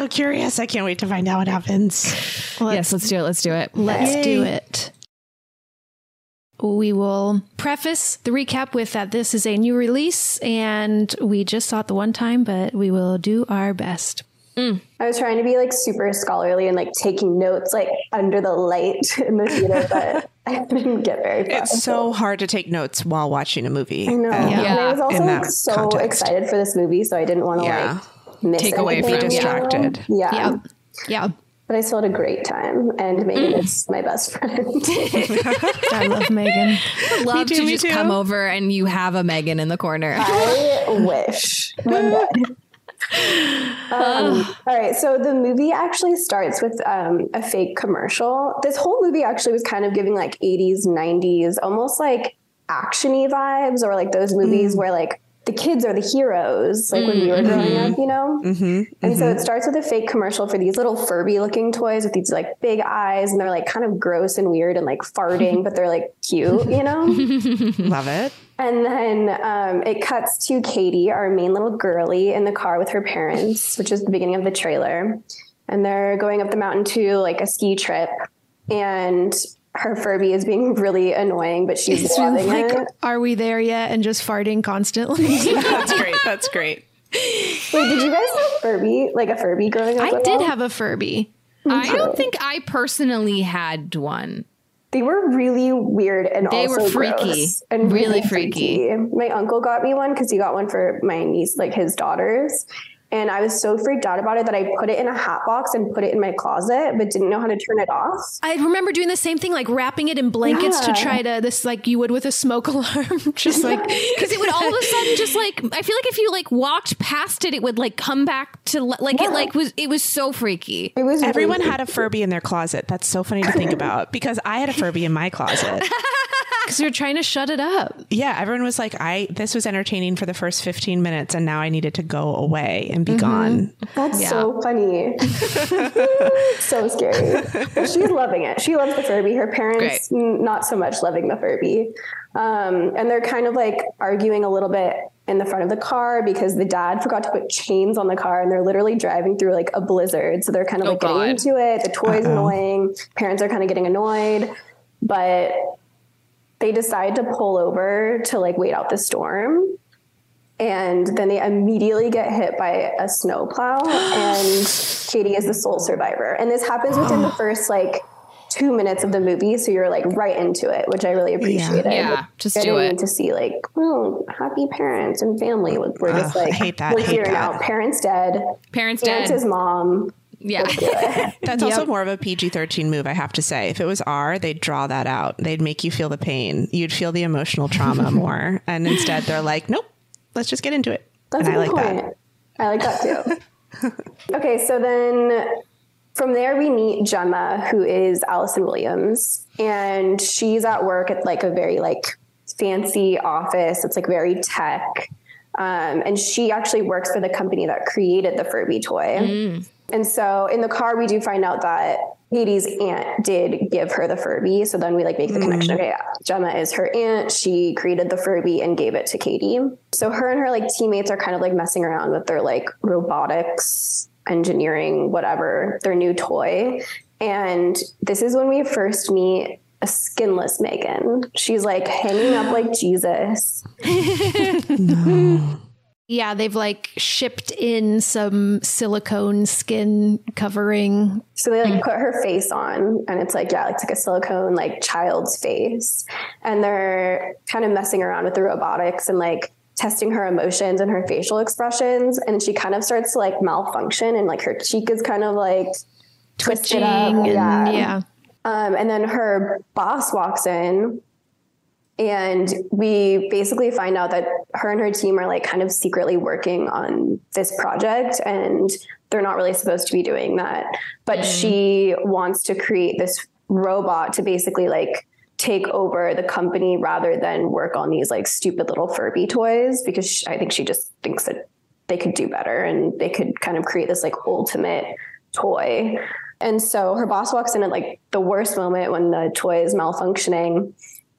S12: So curious. I can't wait to find out what happens.
S2: yes, let's do it. Let's do it.
S4: Let's
S12: Yay.
S4: do it. We will preface the recap with that this is a new release and we just saw it the one time, but we will do our best.
S5: I was trying to be like super scholarly and like taking notes like under the light in the theater, but I didn't get very far.
S12: It's so hard to take notes while watching a movie.
S5: I know.
S12: uh,
S5: And I was
S12: in
S5: also
S12: that
S5: like so
S12: context.
S5: excited for this movie, so I didn't want to
S12: Yeah.
S5: like miss
S12: Take away
S5: anything,
S12: from it.
S5: you know?
S12: Distracted.
S5: Yeah.
S4: Yeah. Yeah.
S5: But I still had a great time, and Megan is my best friend.
S4: I love Megan.
S2: I'd love
S12: too,
S2: to
S12: me
S2: just
S12: too.
S2: come over and you have a Megan in the corner.
S5: I wish. One day. Um, all right, so the movie actually starts with um, a fake commercial. This whole movie actually was kind of giving like 80s, 90s, almost like actiony vibes, or like those movies where like the kids are the heroes, like when we were growing up, you know.
S12: Mm-hmm.
S5: And so it starts with a fake commercial for these little Furby looking toys with these like big eyes, and they're like kind of gross and weird and like farting, but they're like cute, you know.
S12: Love it.
S5: And then um, it cuts to Katie, our main little girly, in the car with her parents, which is the beginning of the trailer. And they're going up the mountain to like a ski trip. And her Furby is being really annoying, but she's
S4: It's
S5: loving
S4: like,
S5: it.
S4: are we there yet? And just farting constantly.
S12: That's great. That's great.
S5: Wait, did you guys have Furby, like a Furby growing up?
S4: I did
S5: all?
S4: have a Furby.
S2: I don't think I personally had one.
S5: They were really weird and
S2: They
S5: also
S2: were freaky.
S5: gross and
S2: Really
S5: really,
S2: freaky.
S5: freaky. My uncle got me one because he got one for my niece, like his daughters. And I was so freaked out about it that I put it in a hat box and put it in my closet, but didn't know how to turn it off.
S4: I remember doing the same thing, like wrapping it in blankets to try to this, like you would with a smoke alarm, just like
S2: because it would all of a sudden just like I feel like if you like walked past it, it would like come back to li- like it
S5: Yeah.
S2: like was it was so freaky.
S5: It was
S12: Everyone
S5: really
S12: had a Furby in their closet. That's so funny to think about because I had a Furby in my closet.
S4: Because you're trying to shut it up.
S12: Yeah, everyone was like, "I this was entertaining for the first fifteen minutes, and now I needed to go away and be gone."
S5: That's so funny. so scary. She's loving it. She loves the Furby. Her parents, n- not so much loving the Furby. Um, and they're kind of like arguing a little bit in the front of the car because the dad forgot to put chains on the car and they're literally driving through like a blizzard. So they're kind of
S2: Oh,
S5: like getting into it. The toy's
S12: Uh-oh.
S5: annoying. Parents are kind of getting annoyed. But they decide to pull over to like wait out the storm. And then they immediately get hit by a snowplow and katie is the sole survivor. And this happens within the first like two minutes of the movie so you're like right into it which i really appreciated
S2: Yeah, just
S5: I
S2: do
S5: didn't
S2: it.
S5: to see like oh happy parents and family. We're just
S12: Ugh, I
S5: like
S12: hate that,
S5: we're
S12: hate
S5: here
S12: that.
S5: now parents dead
S2: Parents
S5: aunt
S2: dead.
S5: his mom
S2: Yeah.
S3: That's also more of a PG 13 move, I have to say. If it was R, they'd draw that out. They'd make you feel the pain. You'd feel the emotional trauma more. And instead, they're like, nope, let's just get into it.
S5: That's
S3: and
S5: a
S3: I
S5: good
S3: like
S5: point.
S3: that.
S5: I like that too. okay, so then from there we meet Gemma, who is Allison Williams, and she's at work at like a very like fancy office. It's like very tech. Um, and she actually works for the company that created the Furby toy. And so in the car, we do find out that Katie's aunt did give her the Furby. So then we like make the mm-hmm. connection. Okay, Gemma is her aunt. She created the Furby and gave it to Katie. So her and her like teammates are kind of like messing around with their like robotics, engineering, whatever, their new toy. And this is when we first meet a skinless Megan. She's like hanging up like Jesus.
S4: Yeah, they've like shipped in some silicone skin covering.
S5: So they like put her face on and it's like, yeah, it's like a silicone like child's face. And they're kind of messing around with the robotics and like testing her emotions and her facial expressions. And she kind of starts to like malfunction and like her cheek is kind of like twisted up.
S4: Twitching and-
S5: yeah.
S4: yeah.
S5: Um, and then her boss walks in and we basically find out that her and her team are like kind of secretly working on this project and they're not really supposed to be doing that. But mm. she wants to create this robot to basically like take over the company rather than work on these like stupid little furby toys because sh i think she just thinks that they could do better and they could kind of create this like ultimate toy. And so her boss walks in at like the worst moment when the toy is malfunctioning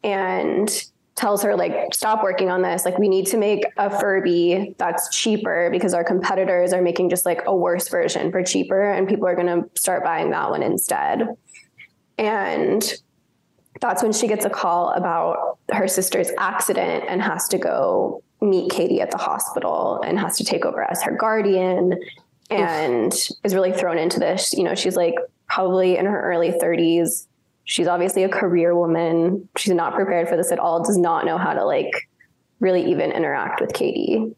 S5: and tells her like stop working on this like we need to make a furby that's cheaper because our competitors are making just like a worse version for cheaper and people are going to start buying that one instead and that's when she gets a call about her sister's accident and has to go meet Katie at the hospital and has to take over as her guardian and is really thrown into this. You know, she's like probably in her early 30s. She's obviously a career woman. She's not prepared for this at all, does not know how to like really even interact with Katie.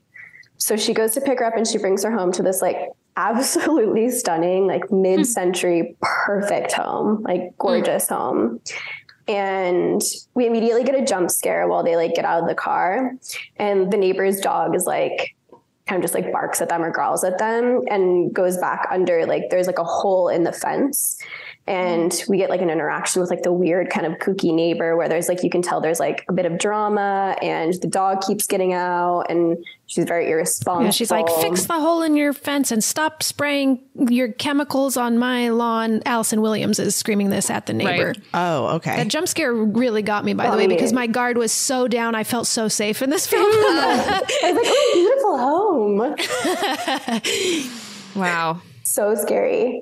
S5: So she goes to pick her up and she brings her home to this like absolutely stunning, like mid century perfect home, like hmm. gorgeous home. And we immediately get a jump scare while they like get out of the car. And the neighbor's dog is like kind of just like barks at them or growls at them and goes back under like there's like a hole in the fence and mm. we get like an interaction with like the weird kind of kooky neighbor where there's like you can tell there's like a bit of drama and the dog keeps getting out and she's very irresponsible
S4: Yeah, she's like, fix the hole in your fence and stop spraying your chemicals on my lawn. Allison Williams is screaming this at the neighbor.
S3: Right. Oh, okay.
S4: That jump scare really got me, by the way,
S5: me.
S4: because my guard was so down. I felt so safe in this film.
S5: I was like, oh, beautiful home.
S2: Wow.
S5: So scary.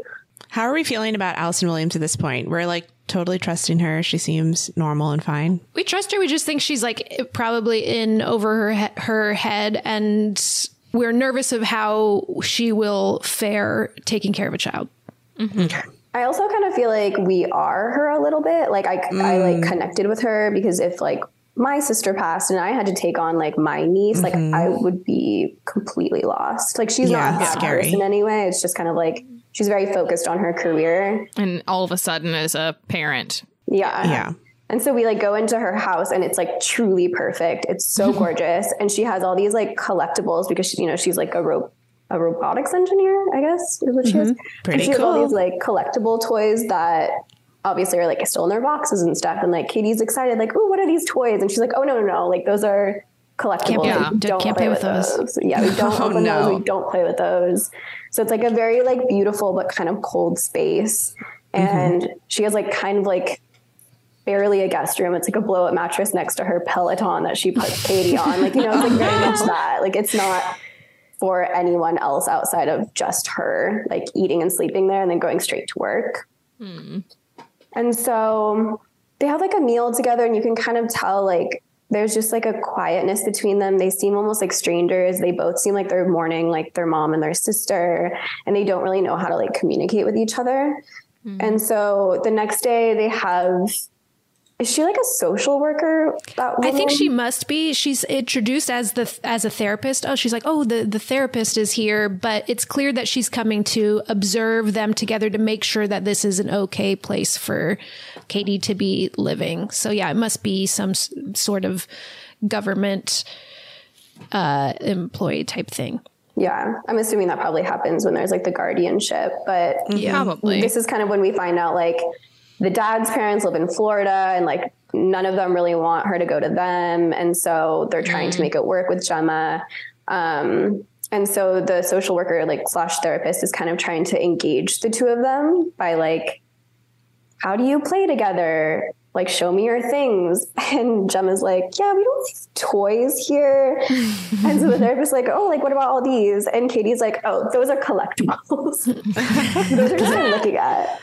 S3: How are we feeling about Allison Williams at this point? We're like totally trusting her. She seems normal and fine.
S4: we trust her. We just think she's like probably in over her he- her head, and we're nervous of how she will fare taking care of a child. Mm-hmm.
S3: Okay.
S5: I also kind of feel like we are her a little bit. Like I, I like mm. connected with her because if like my sister passed and I had to take on like my niece, like I mm-hmm. would be completely lost. Like she's
S3: Yeah,
S5: not a bad
S3: scary.
S5: person anyway. It's just kind of like she's very focused on her career.
S2: And all of a sudden, as a parent,
S5: Yeah.
S3: Yeah.
S5: And so we like go into her house and it's like truly perfect. It's so gorgeous. And she has all these like collectibles because she, you know, she's like a ro- a robotics engineer, I guess is what she is. Mm-hmm.
S3: Pretty
S5: and she has all these like collectible toys that obviously are like still in their boxes and stuff. And like Katie's excited, like, oh, what are these toys? And she's like, oh no, no, no, like those are collectibles.
S4: Can't-
S5: Like,
S4: yeah, can't play with those.
S5: Yeah, we don't
S3: Oh,
S5: open
S3: no.
S5: those. We don't play with those. So it's like a very like beautiful but kind of cold space.
S3: Mm-hmm.
S5: And she has like kind of like barely a guest room. It's like a blow up mattress next to her Peloton that she puts Katie on. Like, you know, it's like very much that. Like it's not for anyone else outside of just her, like eating and sleeping there and then going straight to work. And so they have like a meal together and you can kind of tell like there's just like a quietness between them. They seem almost like strangers. They both seem like they're mourning like their mom and their sister and they don't really know how to like communicate with each other. Hmm. And so the next day they have is she like a social worker? That
S4: I think she must be. She's introduced as the as a therapist. Oh, she's like, oh, the the therapist is here, but it's clear that she's coming to observe them together to make sure that this is an okay place for Katie to be living. So yeah, it must be some s- sort of government uh, employee type thing.
S5: Yeah, I'm assuming that probably happens when there's like the guardianship, but
S2: Yeah. Probably.
S5: this is kind of when we find out like the dad's parents live in Florida and like none of them really want her to go to them, and so they're trying to make it work with Gemma. Um, and so the social worker like slash therapist is kind of trying to engage the two of them by like, how do you play together? Like, show me your things. And Gemma's like, yeah, we don't have toys here. and so the therapist's like, oh, like, what about all these? And Katie's like, oh, those are collectibles. those are just I'm looking at.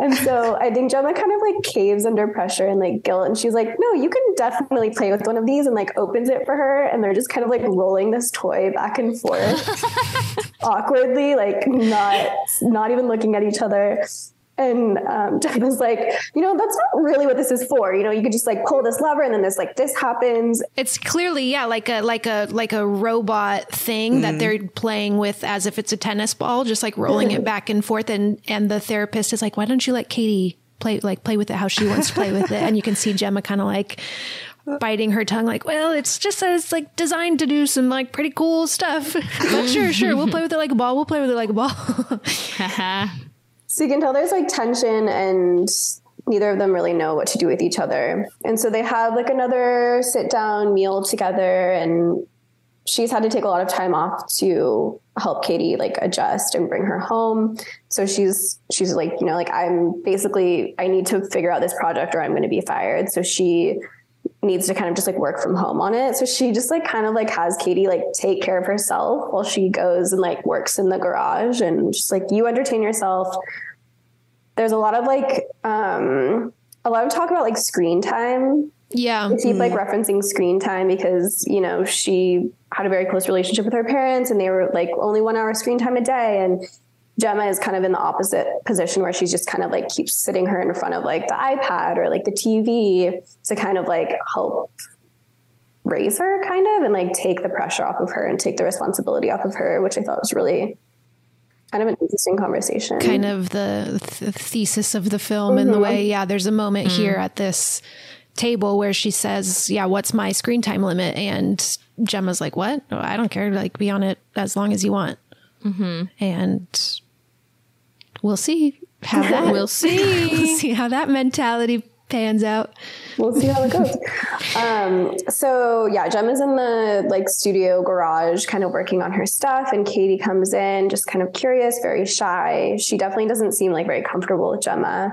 S5: And so I think Gemma kind of like caves under pressure and like guilt. And she's like, no, you can definitely play with one of these and like opens it for her. And they're just kind of like rolling this toy back and forth awkwardly, like not, not even looking at each other. And um, Gemma's like, you know, that's not really what this is for. You know, you could just like pull this lever and then this like this happens.
S4: It's clearly yeah, like a like a like a robot thing that they're playing with as if it's a tennis ball, just like rolling it back and forth. And and the therapist is like, why don't you let Katie play like play with it how she wants to play with it? And you can see Gemma kind of like biting her tongue like well it's just that it's like designed to do some like pretty cool stuff but sure sure we'll play with it like a ball we'll play with it like a ball
S5: So you can tell there's like tension and neither of them really know what to do with each other. And so they have like another sit down meal together and she's had to take a lot of time off to help Katie like adjust and bring her home. So she's she's like, you know, like I'm basically I need to figure out this project or I'm going to be fired. So she needs to kind of just like work from home on it. So she just like kind of like has Katie like take care of herself while she goes and like works in the garage and just like you entertain yourself. There's a lot of like um a lot of talk about like screen time.
S4: Yeah.
S5: They keep like referencing screen time because, you know, she had a very close relationship with her parents and they were like only one hour screen time a day. And Gemma is kind of in the opposite position where she's just kind of like keeps sitting her in front of like the iPad or like the TV to kind of like help raise her kind of and like take the pressure off of her and take the responsibility off of her, which I thought was really kind of an interesting conversation.
S4: kind of the th- thesis of the film in the
S5: Mhm.
S4: way yeah there's a moment here at this table where she says yeah what's my screen time limit and gemma's like what oh, i don't care like be on it as long as you want
S2: Mm-hmm.
S4: and we'll see how that
S2: We'll see.
S4: we'll see how that mentality pans out
S5: we'll see how it goes. Um, so yeah, Gemma's in the like studio garage, kind of working on her stuff, and Katie comes in, just kind of curious, very shy. She definitely doesn't seem like very comfortable with Gemma.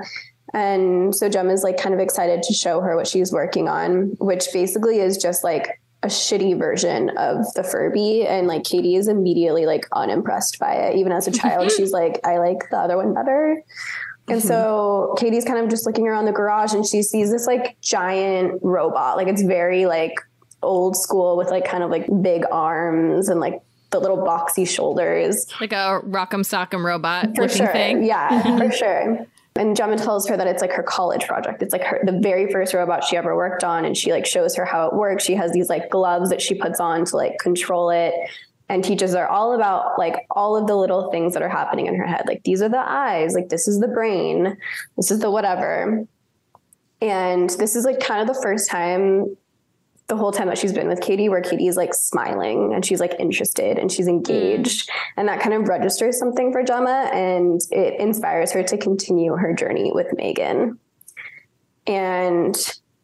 S5: And so Gemma's like kind of excited to show her what she's working on, which basically is just like a shitty version of the Furby. And like Katie is immediately like unimpressed by it. Even as a child, she's like, I like the other one better. And mm-hmm. so Katie's kind of just looking around the garage and she sees this like giant robot. Like it's very like old school with like kind of like big arms and like the little boxy shoulders.
S2: Like a rock'em sock'em robot
S5: For
S2: looking
S5: sure.
S2: thing.
S5: Yeah, for sure. And Gemma tells her that it's like her college project. It's like her the very first robot she ever worked on, and she like shows her how it works. She has these like gloves that she puts on to like control it, and teaches her all about like all of the little things that are happening in her head. Like these are the eyes, like this is the brain, this is the whatever. And this is like kind of the first time the whole time that she's been with Katie, where Katie's like smiling and she's like interested and she's engaged. Mm. And that kind of registers something for Gemma and it inspires her to continue her journey with Megan. And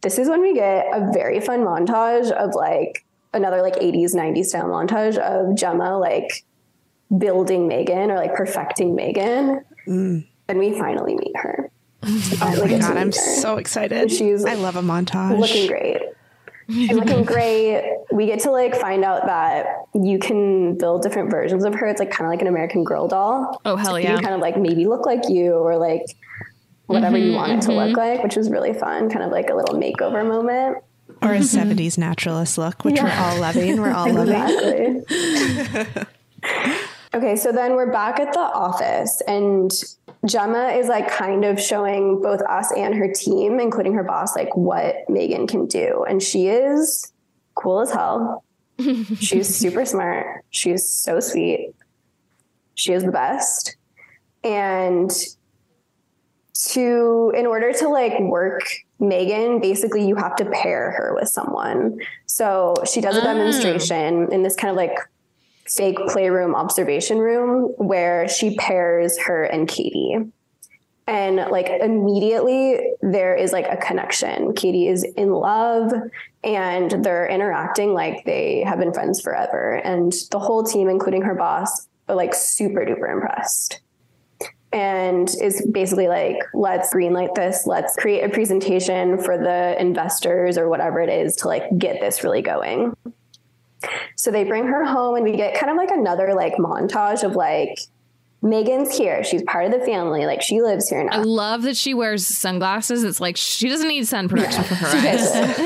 S5: this is when we get a very fun montage of like another like 80s, 90s style montage of Gemma like building Megan or like perfecting Megan. And we finally meet her.
S3: Oh my god, I'm
S5: her.
S3: so excited.
S5: She's
S3: I love a montage.
S5: looking great. She's looking great. We get to like find out that you can build different versions of her. It's like kind of like an American Girl doll.
S2: Oh, hell
S5: you
S2: yeah.
S5: can kind of like maybe look like you or like whatever you
S2: Mhm,
S5: want it to look like, which was really fun. Kind of like a little makeover moment.
S3: Or a mm-hmm. 70s naturalist look, which we're all loving. We're all loving.
S5: Okay, so then we're back at the office and Gemma is like kind of showing both us and her team, including her boss, like what Megan can do. And she is cool as hell. She's super smart. She's so sweet. She is the best. And to, in order to like work Megan, basically you have to pair her with someone. So she does a ah. demonstration in this kind of like fake playroom observation room where she pairs her and Katie. And like immediately there is like a connection. Katie is in love and they're interacting like they have been friends forever. And the whole team, including her boss, are like super duper impressed and is basically like, let's greenlight this. Let's create a presentation for the investors or whatever it is to like get this really going. So they bring her home and we get kind of like another like montage of like Megan's here. She's part of the family. Like she lives here now.
S2: I love that she wears sunglasses. It's like she doesn't need sun protection for her
S5: She
S2: eyes.
S5: does.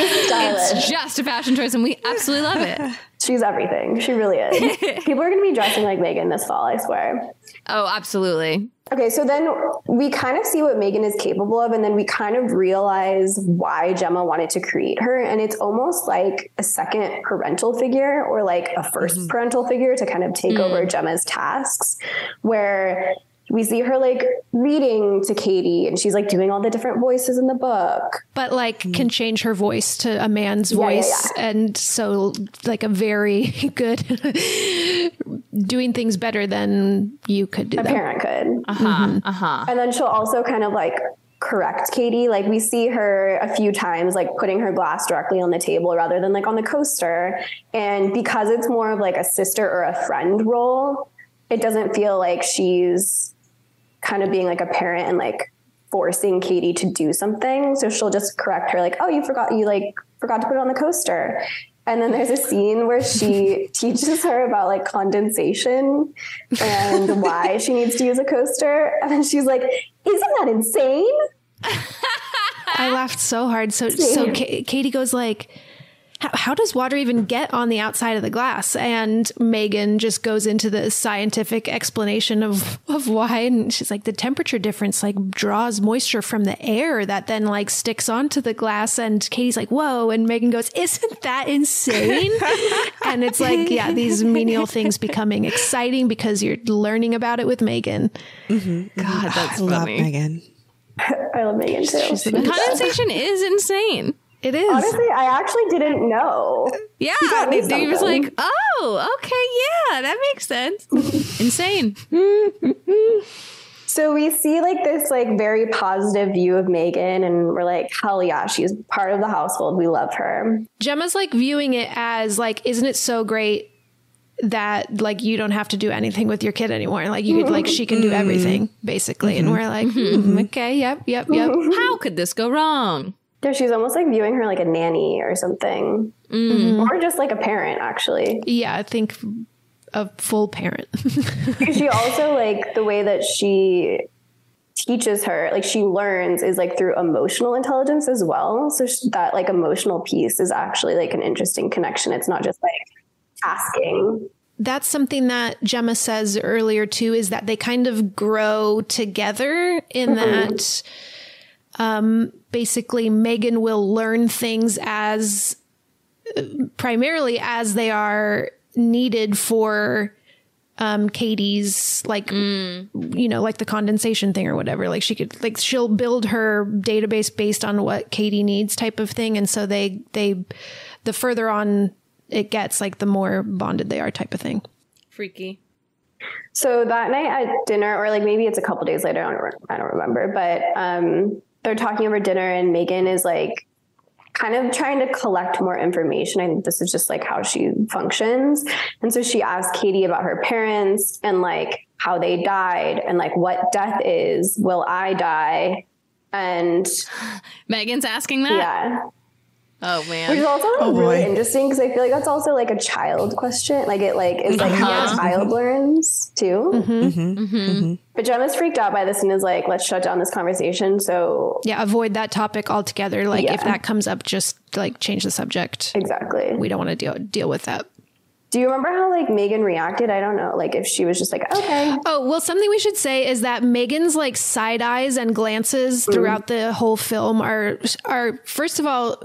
S5: She's stylish.
S2: it's just a fashion choice, and we absolutely love it.
S5: She's everything. She really is. People are going to be dressing like Megan this fall, I swear.
S2: Oh, absolutely.
S5: Okay, so then we kind of see what Megan is capable of, and then we kind of realize why Gemma wanted to create her. And it's almost like a second parental figure or like a 1st mm-hmm. parental figure to kind of take over mm. Gemma's tasks, where we see her like reading to Katie and she's like doing all the different voices in the book.
S4: But like can change her voice to a man's
S5: Yeah, yeah,
S4: voice. And so like a very good doing things better than you could do.
S5: A
S4: them.
S5: parent could.
S2: Uh huh. Uh huh.
S5: And then she'll also kind of like correct Katie. Like we see her a few times like putting her glass directly on the table rather than like on the coaster. And because it's more of like a sister or a friend role, it doesn't feel like she's kind of being like a parent and like forcing Katie to do something. So she'll just correct her like, "Oh, you forgot you like forgot to put it on the coaster." And then there's a scene where she teaches her about like condensation and why she needs to use a coaster. And then she's like, Isn't that insane?
S4: I laughed so hard. So so Ka- Katie goes like, how, how does water even get on the outside of the glass? And Megan just goes into the scientific explanation of of why, and she's like, the temperature difference like draws moisture from the air that then like sticks onto the glass. And Katie's like, whoa, and Megan goes, isn't that insane? and it's like, yeah, these menial things becoming exciting because you're learning about it with Megan. Mm-hmm.
S2: God, mm-hmm. that's
S3: I love. Megan.
S5: I love Megan too.
S4: She's the.
S2: Condensation is insane.
S4: It is.
S5: Honestly, I actually didn't know.
S2: Yeah,
S5: taught me
S2: he was like, "Oh, okay, yeah, that makes sense." Insane.
S5: So we see like this like very positive view of Megan and we're like, hell yeah, she's part of the household. We love her.
S4: Gemma's like viewing it as like, isn't it so great that like you don't have to do anything with your kid anymore? Like you could like she can do mm-hmm. everything basically, and we're like, hmm, okay, yep, yep, yep. Mm-hmm.
S2: How could this go wrong?
S5: Yeah, she's almost like viewing her like a nanny or something. Mm-hmm. Or just like a parent, actually.
S4: Yeah, I think a full parent.
S5: Because she also like the way that she teaches her like she learns is like through emotional intelligence as well so that like emotional piece is actually like an interesting connection it's not just like asking
S4: That's something that Gemma says earlier too, is that they kind of grow together in mm-hmm. that um, basically Megan will learn things as uh, primarily as they are needed for um Katie's like you know like the condensation thing or whatever. Like she could like she'll build her database based on what Katie needs type of thing. And so they they the further on it gets like the more bonded they are type of thing.
S2: Freaky.
S5: So that night at dinner, or like maybe it's a couple days later, I don't, re- I don't remember, but um, they're talking over dinner, and Megan is like kind of trying to collect more information. I think this is just like how she functions. And so she asked Katie about her parents and like how they died and like what death is. Will I die? And
S2: Megan's asking that.
S5: yeah.
S2: Oh man.
S5: Which is
S2: man.
S5: also
S3: Oh,
S5: really
S3: boy.
S5: interesting because I feel like that's also like a child question. Like it like is like how
S2: Uh-huh.
S5: a child learns too.
S2: Mm-hmm.
S5: But Gemma's freaked out by this and is like, let's shut down this conversation. So
S4: yeah avoid that topic altogether like if that comes up just like change the subject
S5: exactly.
S4: we don't want to deal deal with that
S5: Do you remember how like Megan reacted? I don't know. Like if she was just like, okay.
S4: Oh, well, something we should say is that Megan's like side eyes and glances throughout mm. the whole film are are first of all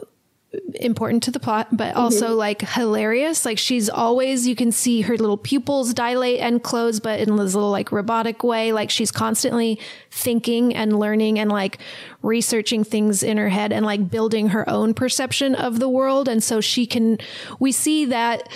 S4: important to the plot, but mm-hmm. also like hilarious. Like she's always you can see her little pupils dilate and close, but in this little like robotic way. Like she's constantly thinking and learning and like researching things in her head and like building her own perception of the world. And so she can we see that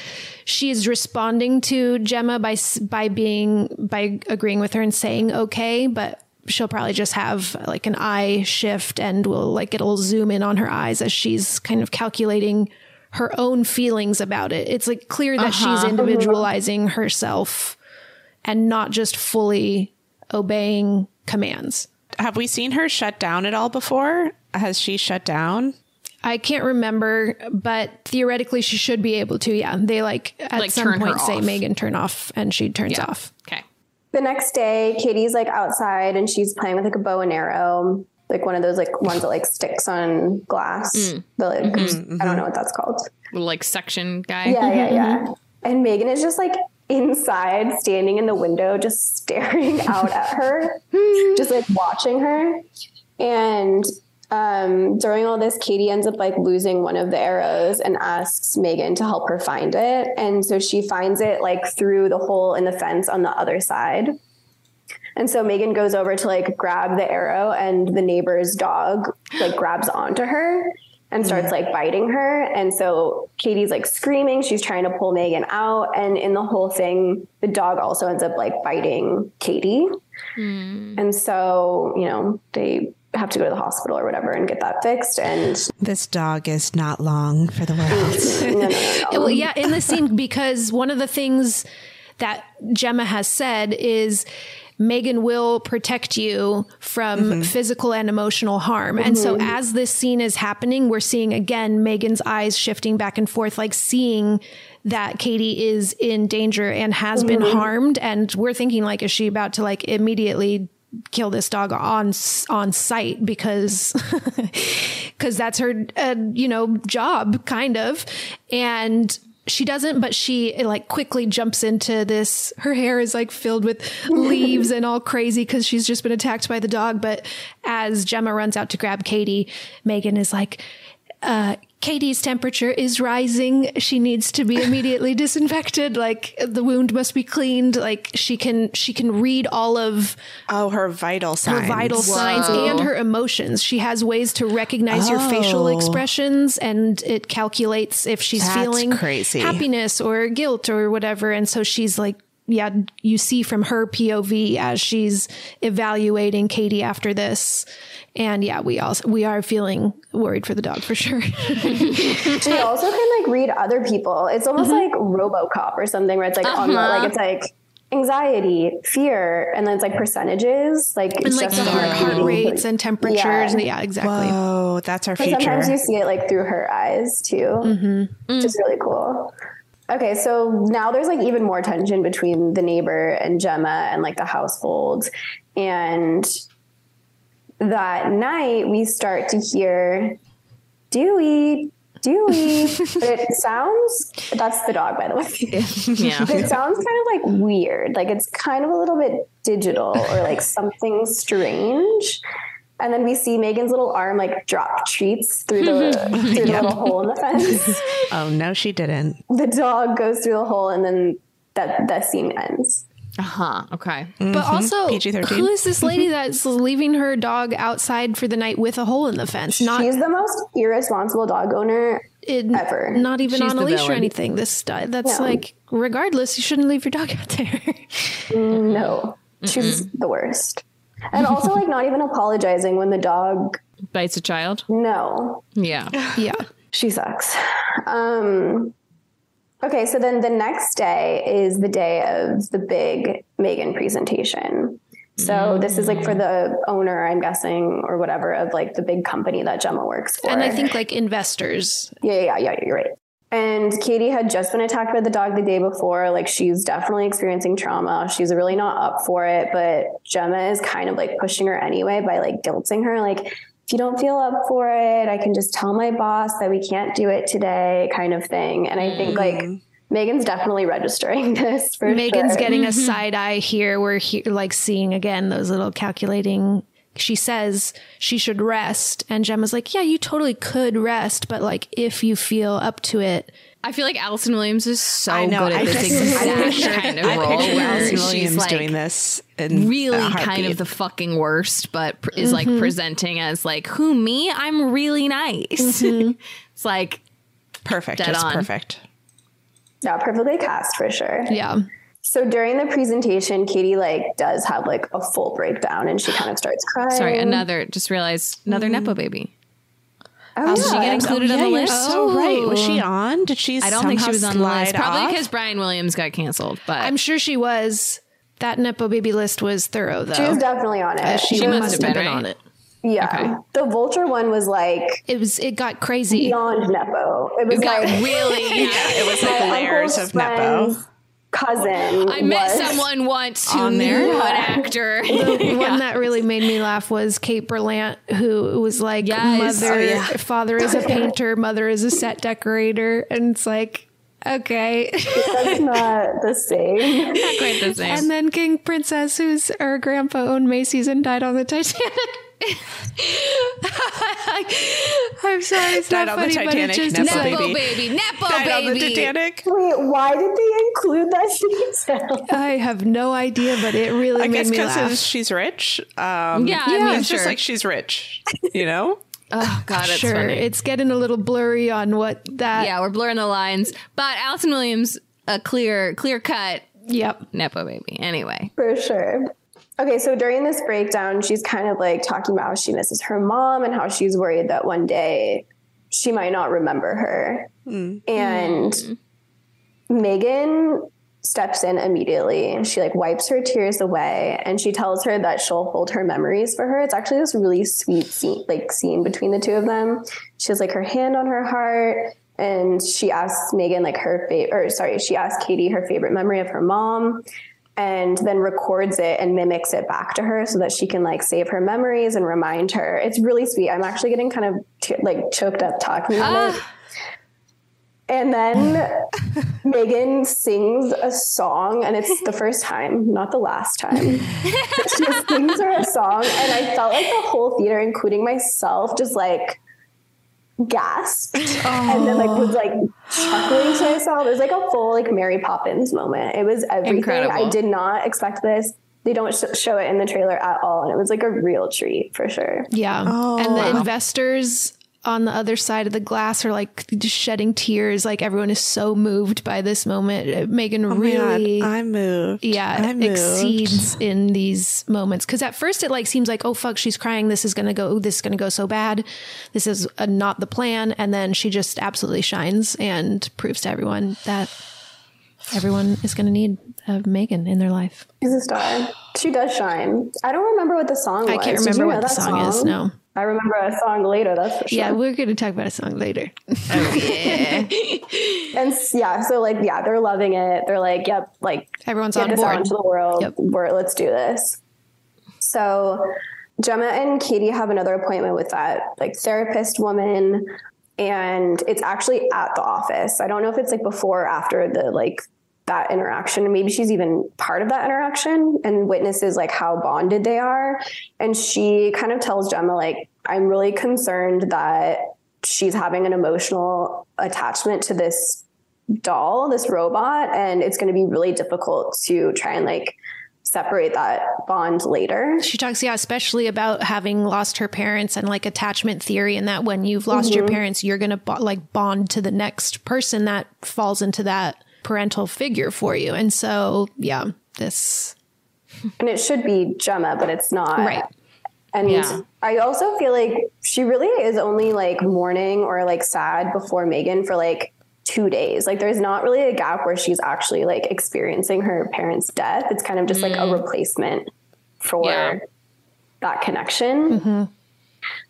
S4: she is responding to Gemma by by being by agreeing with her and saying okay, but she'll probably just have like an eye shift and we'll like it'll zoom in on her eyes as she's kind of calculating her own feelings about it. It's like clear that she's
S3: Uh-huh.
S4: individualizing herself and not just fully obeying commands.
S3: Have we seen her shut down at all before? Has she shut down?
S4: I can't remember, but theoretically she should be able to. Yeah, they like at
S2: Like,
S4: some point say
S2: off.
S4: Megan turn off, and she turns off.
S2: Okay.
S5: The next day, Katie's like outside and she's playing with like a bow and arrow, like one of those like ones that like sticks on glass.
S2: Mm.
S5: The like
S2: Mhm,
S5: I don't know what that's called.
S2: Like section guy.
S5: Yeah, yeah, yeah. And Megan is just like inside, standing in the window, just staring out at her, just like watching her. And um, during all this, Katie ends up like losing one of the arrows and asks Megan to help her find it. And so she finds it like through the hole in the fence on the other side. And so Megan goes over to like grab the arrow, and the neighbor's dog like grabs onto her and starts like biting her. And so Katie's like screaming. She's trying to pull Megan out. And in the whole thing, the dog also ends up like biting Katie. And so, you know, they have to go to the hospital or whatever and get that fixed. And
S3: This dog is not long for the world.
S5: no, no, no, no.
S4: Well, yeah, in the scene because one of the things that Gemma has said is Megan will protect you from physical and emotional harm. And so
S5: Mhm.
S4: as this scene is happening, we're seeing again Megan's eyes shifting back and forth, like seeing that Katie is in danger and has been
S5: Mhm.
S4: harmed. And we're thinking like, is she about to like immediately kill this dog on on sight because because that's her uh, you know job kind of. And she doesn't but she like quickly jumps into this. Her hair is like filled with leaves and all crazy because she's just been attacked by the dog. But as gemma runs out to grab katie megan is like uh Katie's temperature is rising. She needs to be immediately disinfected. Like the wound must be cleaned. Like she can she can read all of
S3: oh her vital signs, her
S4: vital signs and her emotions. She has ways to recognize your oh. facial
S3: Oh.
S4: expressions and it calculates if she's
S3: That's
S4: feeling
S3: crazy.
S4: happiness or guilt or whatever. And so she's like, yeah, you see from her POV as she's evaluating Katie after this. And yeah, we also we are feeling worried for the dog for sure.
S5: she also can like read other people. It's almost like RoboCop or something where it's like on the
S4: Uh-huh.
S5: like it's like anxiety, fear, and then it's like percentages, like
S4: and
S5: it's
S4: like
S5: just
S4: the heart, heart rates and temperatures. Yeah,
S5: Yeah.
S4: exactly.
S3: Oh, that's our
S5: But
S3: future.
S5: sometimes you see it like through her eyes too,
S4: Mm-hmm.
S5: which is really cool. Okay, so now there's like even more tension between the neighbor and Gemma and like the household. And that night we start to hear Dewey, Dewey. but it sounds that's the dog, by the way.
S2: Yeah.
S5: But it sounds kind of like weird. Like it's kind of a little bit digital or like something strange. And then we see Megan's little arm like drop treats through the through the
S3: Yeah.
S5: little hole in the fence.
S3: oh no, she didn't.
S5: the dog goes through the hole and then that that scene ends.
S2: Uh huh. Okay.
S4: But also,
S3: PG-13.
S4: who is this lady that's leaving her dog outside for the night with a hole in the fence? Not
S5: She's the most irresponsible dog owner ever.
S4: not even
S2: She's
S4: on a
S2: the
S4: leash or anything. This that's
S5: No.
S4: like regardless, you shouldn't leave your dog out there.
S5: No, she's the worst. And also like not even apologizing when the dog
S2: Bites a child.
S5: no.
S2: Yeah.
S4: yeah.
S5: She sucks. Um, okay, so then the next day is the day of the big Megan presentation. So this is like for the owner, I'm guessing, or whatever, of like the big company that Gemma works for.
S4: and I think like investors.
S5: Yeah, yeah, yeah, you're right. And Katie had just been attacked by the dog the day before. Like she's definitely experiencing trauma. She's really not up for it, but Gemma is kind of like pushing her anyway by like guilting her. Like, if you don't feel up for it, I can just tell my boss that we can't do it today, kind of thing. And I think mm. like Megan's definitely registering this. For
S4: Megan's
S5: sure.
S4: getting a mm-hmm. side eye here. We're he- like seeing again those little calculating. She says she should rest, and Gemma's like, "Yeah, you totally could rest, but like if you feel up to it."
S2: I feel like Allison Williams is so
S3: I know.
S2: good at
S3: I
S2: this
S3: just-
S2: exact
S3: picture-
S2: kind of
S3: I
S2: role
S3: picture
S2: where
S3: Allison
S2: she's
S3: Williams
S2: like
S3: doing this in
S2: really
S3: a
S2: kind of the fucking worst, but pr- is like
S4: Mhm.
S2: presenting as like, who me? I'm really nice. it's like
S3: perfect.
S2: Dead
S3: It's
S2: on.
S3: perfect.
S5: Yeah, perfectly cast for sure.
S4: Yeah.
S5: So during the presentation, Katie like does have like a full breakdown and she kind of starts crying.
S2: Sorry, another. Just realized another nepo baby.
S5: Oh,
S2: Did she
S5: yeah.
S2: get included
S3: Oh,
S2: on the
S3: yeah, you're
S2: list?
S3: so right. Was she on? Did she?
S2: I don't think she was on the list. Probably
S3: off?
S2: because Brian Williams got canceled. But
S4: I'm sure she was. That nepo baby list was thorough, though.
S5: She was definitely on it.
S4: Uh, she,
S5: She
S4: must
S5: was-
S4: have been
S2: right?
S4: on it.
S5: Yeah. The vulture one was like
S4: It was. It got crazy.
S5: beyond Nepo. It was
S2: It got
S5: like
S2: really.
S3: it was like layers of nepo.
S5: Friend's Cousin.
S2: I met
S5: was-
S2: someone once who
S3: on
S2: knew
S3: there.
S2: an actor.
S4: The one that really made me laugh was Kate Berlant, who was like,
S2: Yes.
S4: "Mother,
S2: Oh, yeah.
S4: father is a painter, mother is a set decorator," and it's like, okay.
S5: That's not the same.
S2: Not quite the same.
S4: And then King Princess, whose her grandpa owned Macy's and died on the Titanic. I'm sorry, it's
S3: Died
S4: not
S3: on the
S4: funny,
S3: Titanic,
S4: but it just
S3: Nepo
S4: is
S2: Nepo
S3: baby.
S2: baby, Nepo
S3: Died on the. Titanic.
S5: Wait, why did they include that detail?
S4: I have no idea, but it really made me think.
S3: I
S4: made
S3: guess
S4: me
S3: because
S4: laugh.
S3: she's rich. Um,
S2: Yeah, I mean,
S3: it's just like she's rich. You know.
S2: Oh God, it's
S4: sure,
S2: funny.
S4: it's getting a little blurry on what that.
S2: yeah, we're blurring the lines. But Allison Williams, a clear, clear cut
S4: Yep.
S2: Nepo baby. Anyway,
S5: For sure. Okay, so during this breakdown, she's kind of like talking about how she misses her mom and how she's worried that one day she might not remember her. Hmm. And Megan steps in immediately she like wipes her tears away and she tells her that she'll hold her memories for her. It's actually this really sweet scene like scene between the two of them. She has like her hand on her heart and she asks Megan like her favorite or sorry, she asks Katie her favorite memory of her mom and then records it and mimics it back to her so that she can like save her memories and remind her. It's really sweet. I'm actually getting kind of t- like choked up talking about it. Ah. And then Megan sings a song, and it's the first time, not the last time. she sings her a song, and I felt like the whole theater, including myself, just like gasped and then like was like chuckling to myself. It was like a full like Mary Poppins moment. It was everything.
S2: Incredible.
S5: I did not expect this. They don't sh- show it in the trailer at all, and it was like a real treat for sure.
S4: Yeah. Oh. and the investors on the other side of the glass are like just shedding tears. Like everyone is so moved by this moment. Uh, Megan
S3: Oh my God,
S4: really,
S3: I'm moved.
S4: yeah,
S3: I'm moved.
S4: exceeds in these moments. Cause at first it like seems like, oh fuck, she's crying. This is going to go, this is going to go so bad. This is uh not the plan. And then she just absolutely shines and proves to everyone that everyone is going to need uh, Megan in their life.
S5: She's a star. She does shine. I don't remember what the song was.
S4: I can't remember what the
S5: that
S4: song, is. No.
S5: I remember a song later. That's for sure.
S4: Yeah, we're going to talk about a song later.
S5: Oh, and yeah, so like yeah, they're loving it. They're like, yep, like
S4: Everyone's
S5: get
S4: on
S5: this
S4: board.
S5: out into the world.
S4: Yep.
S5: We're, let's do this. So Gemma and Katie have another appointment with that like therapist woman, and it's actually at the office. I don't know if it's like before or after the like that interaction. Maybe she's even part of that interaction and witnesses like how bonded they are. And she kind of tells Gemma like, I'm really concerned that she's having an emotional attachment to this doll, this robot, and it's going to be really difficult to try and like separate that bond later.
S4: She talks, yeah, especially about having lost her parents and like attachment theory, and that when you've lost your
S5: Mhm.
S4: parents, you're gonna bo- like bond to the next person that falls into that parental figure for you. And so, yeah, this
S5: And it should be Gemma, but it's not.
S4: Right.
S5: And
S4: Yeah.
S5: I also feel like she really is only like mourning or like sad before Megan for like two days. Like there's not really a gap where she's actually like experiencing her parents' death. It's kind of just like a replacement for
S2: Yeah.
S5: that connection.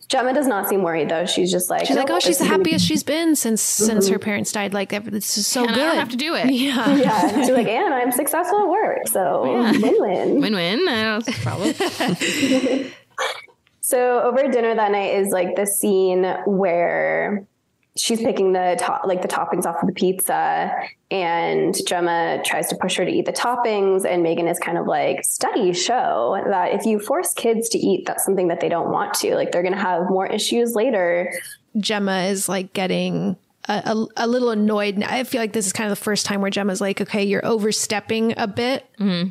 S5: Gemma does not seem worried though. She's just like
S4: she's like,
S5: "Nope,
S4: oh, she's the
S5: is gonna be
S4: happiest she's been since since
S5: Mhm.
S4: her parents died. Like this is so
S2: And I
S4: good.
S2: don't have to do it.
S4: Yeah,
S5: yeah. She's like, and I'm successful at work. So
S2: Yeah.
S5: win-win.
S2: Win-win. I don't problem.
S5: So over dinner that night is like the scene where she's picking the top like the toppings off of the pizza and Gemma tries to push her to eat the toppings and Megan is kind of like studies show that if you force kids to eat that's something that they don't want to like they're going to have more issues later
S4: Gemma is like getting a, a, a, little annoyed. I feel like this is kind of the first time where Gemma's like, okay, you're overstepping a bit. Mm-hmm.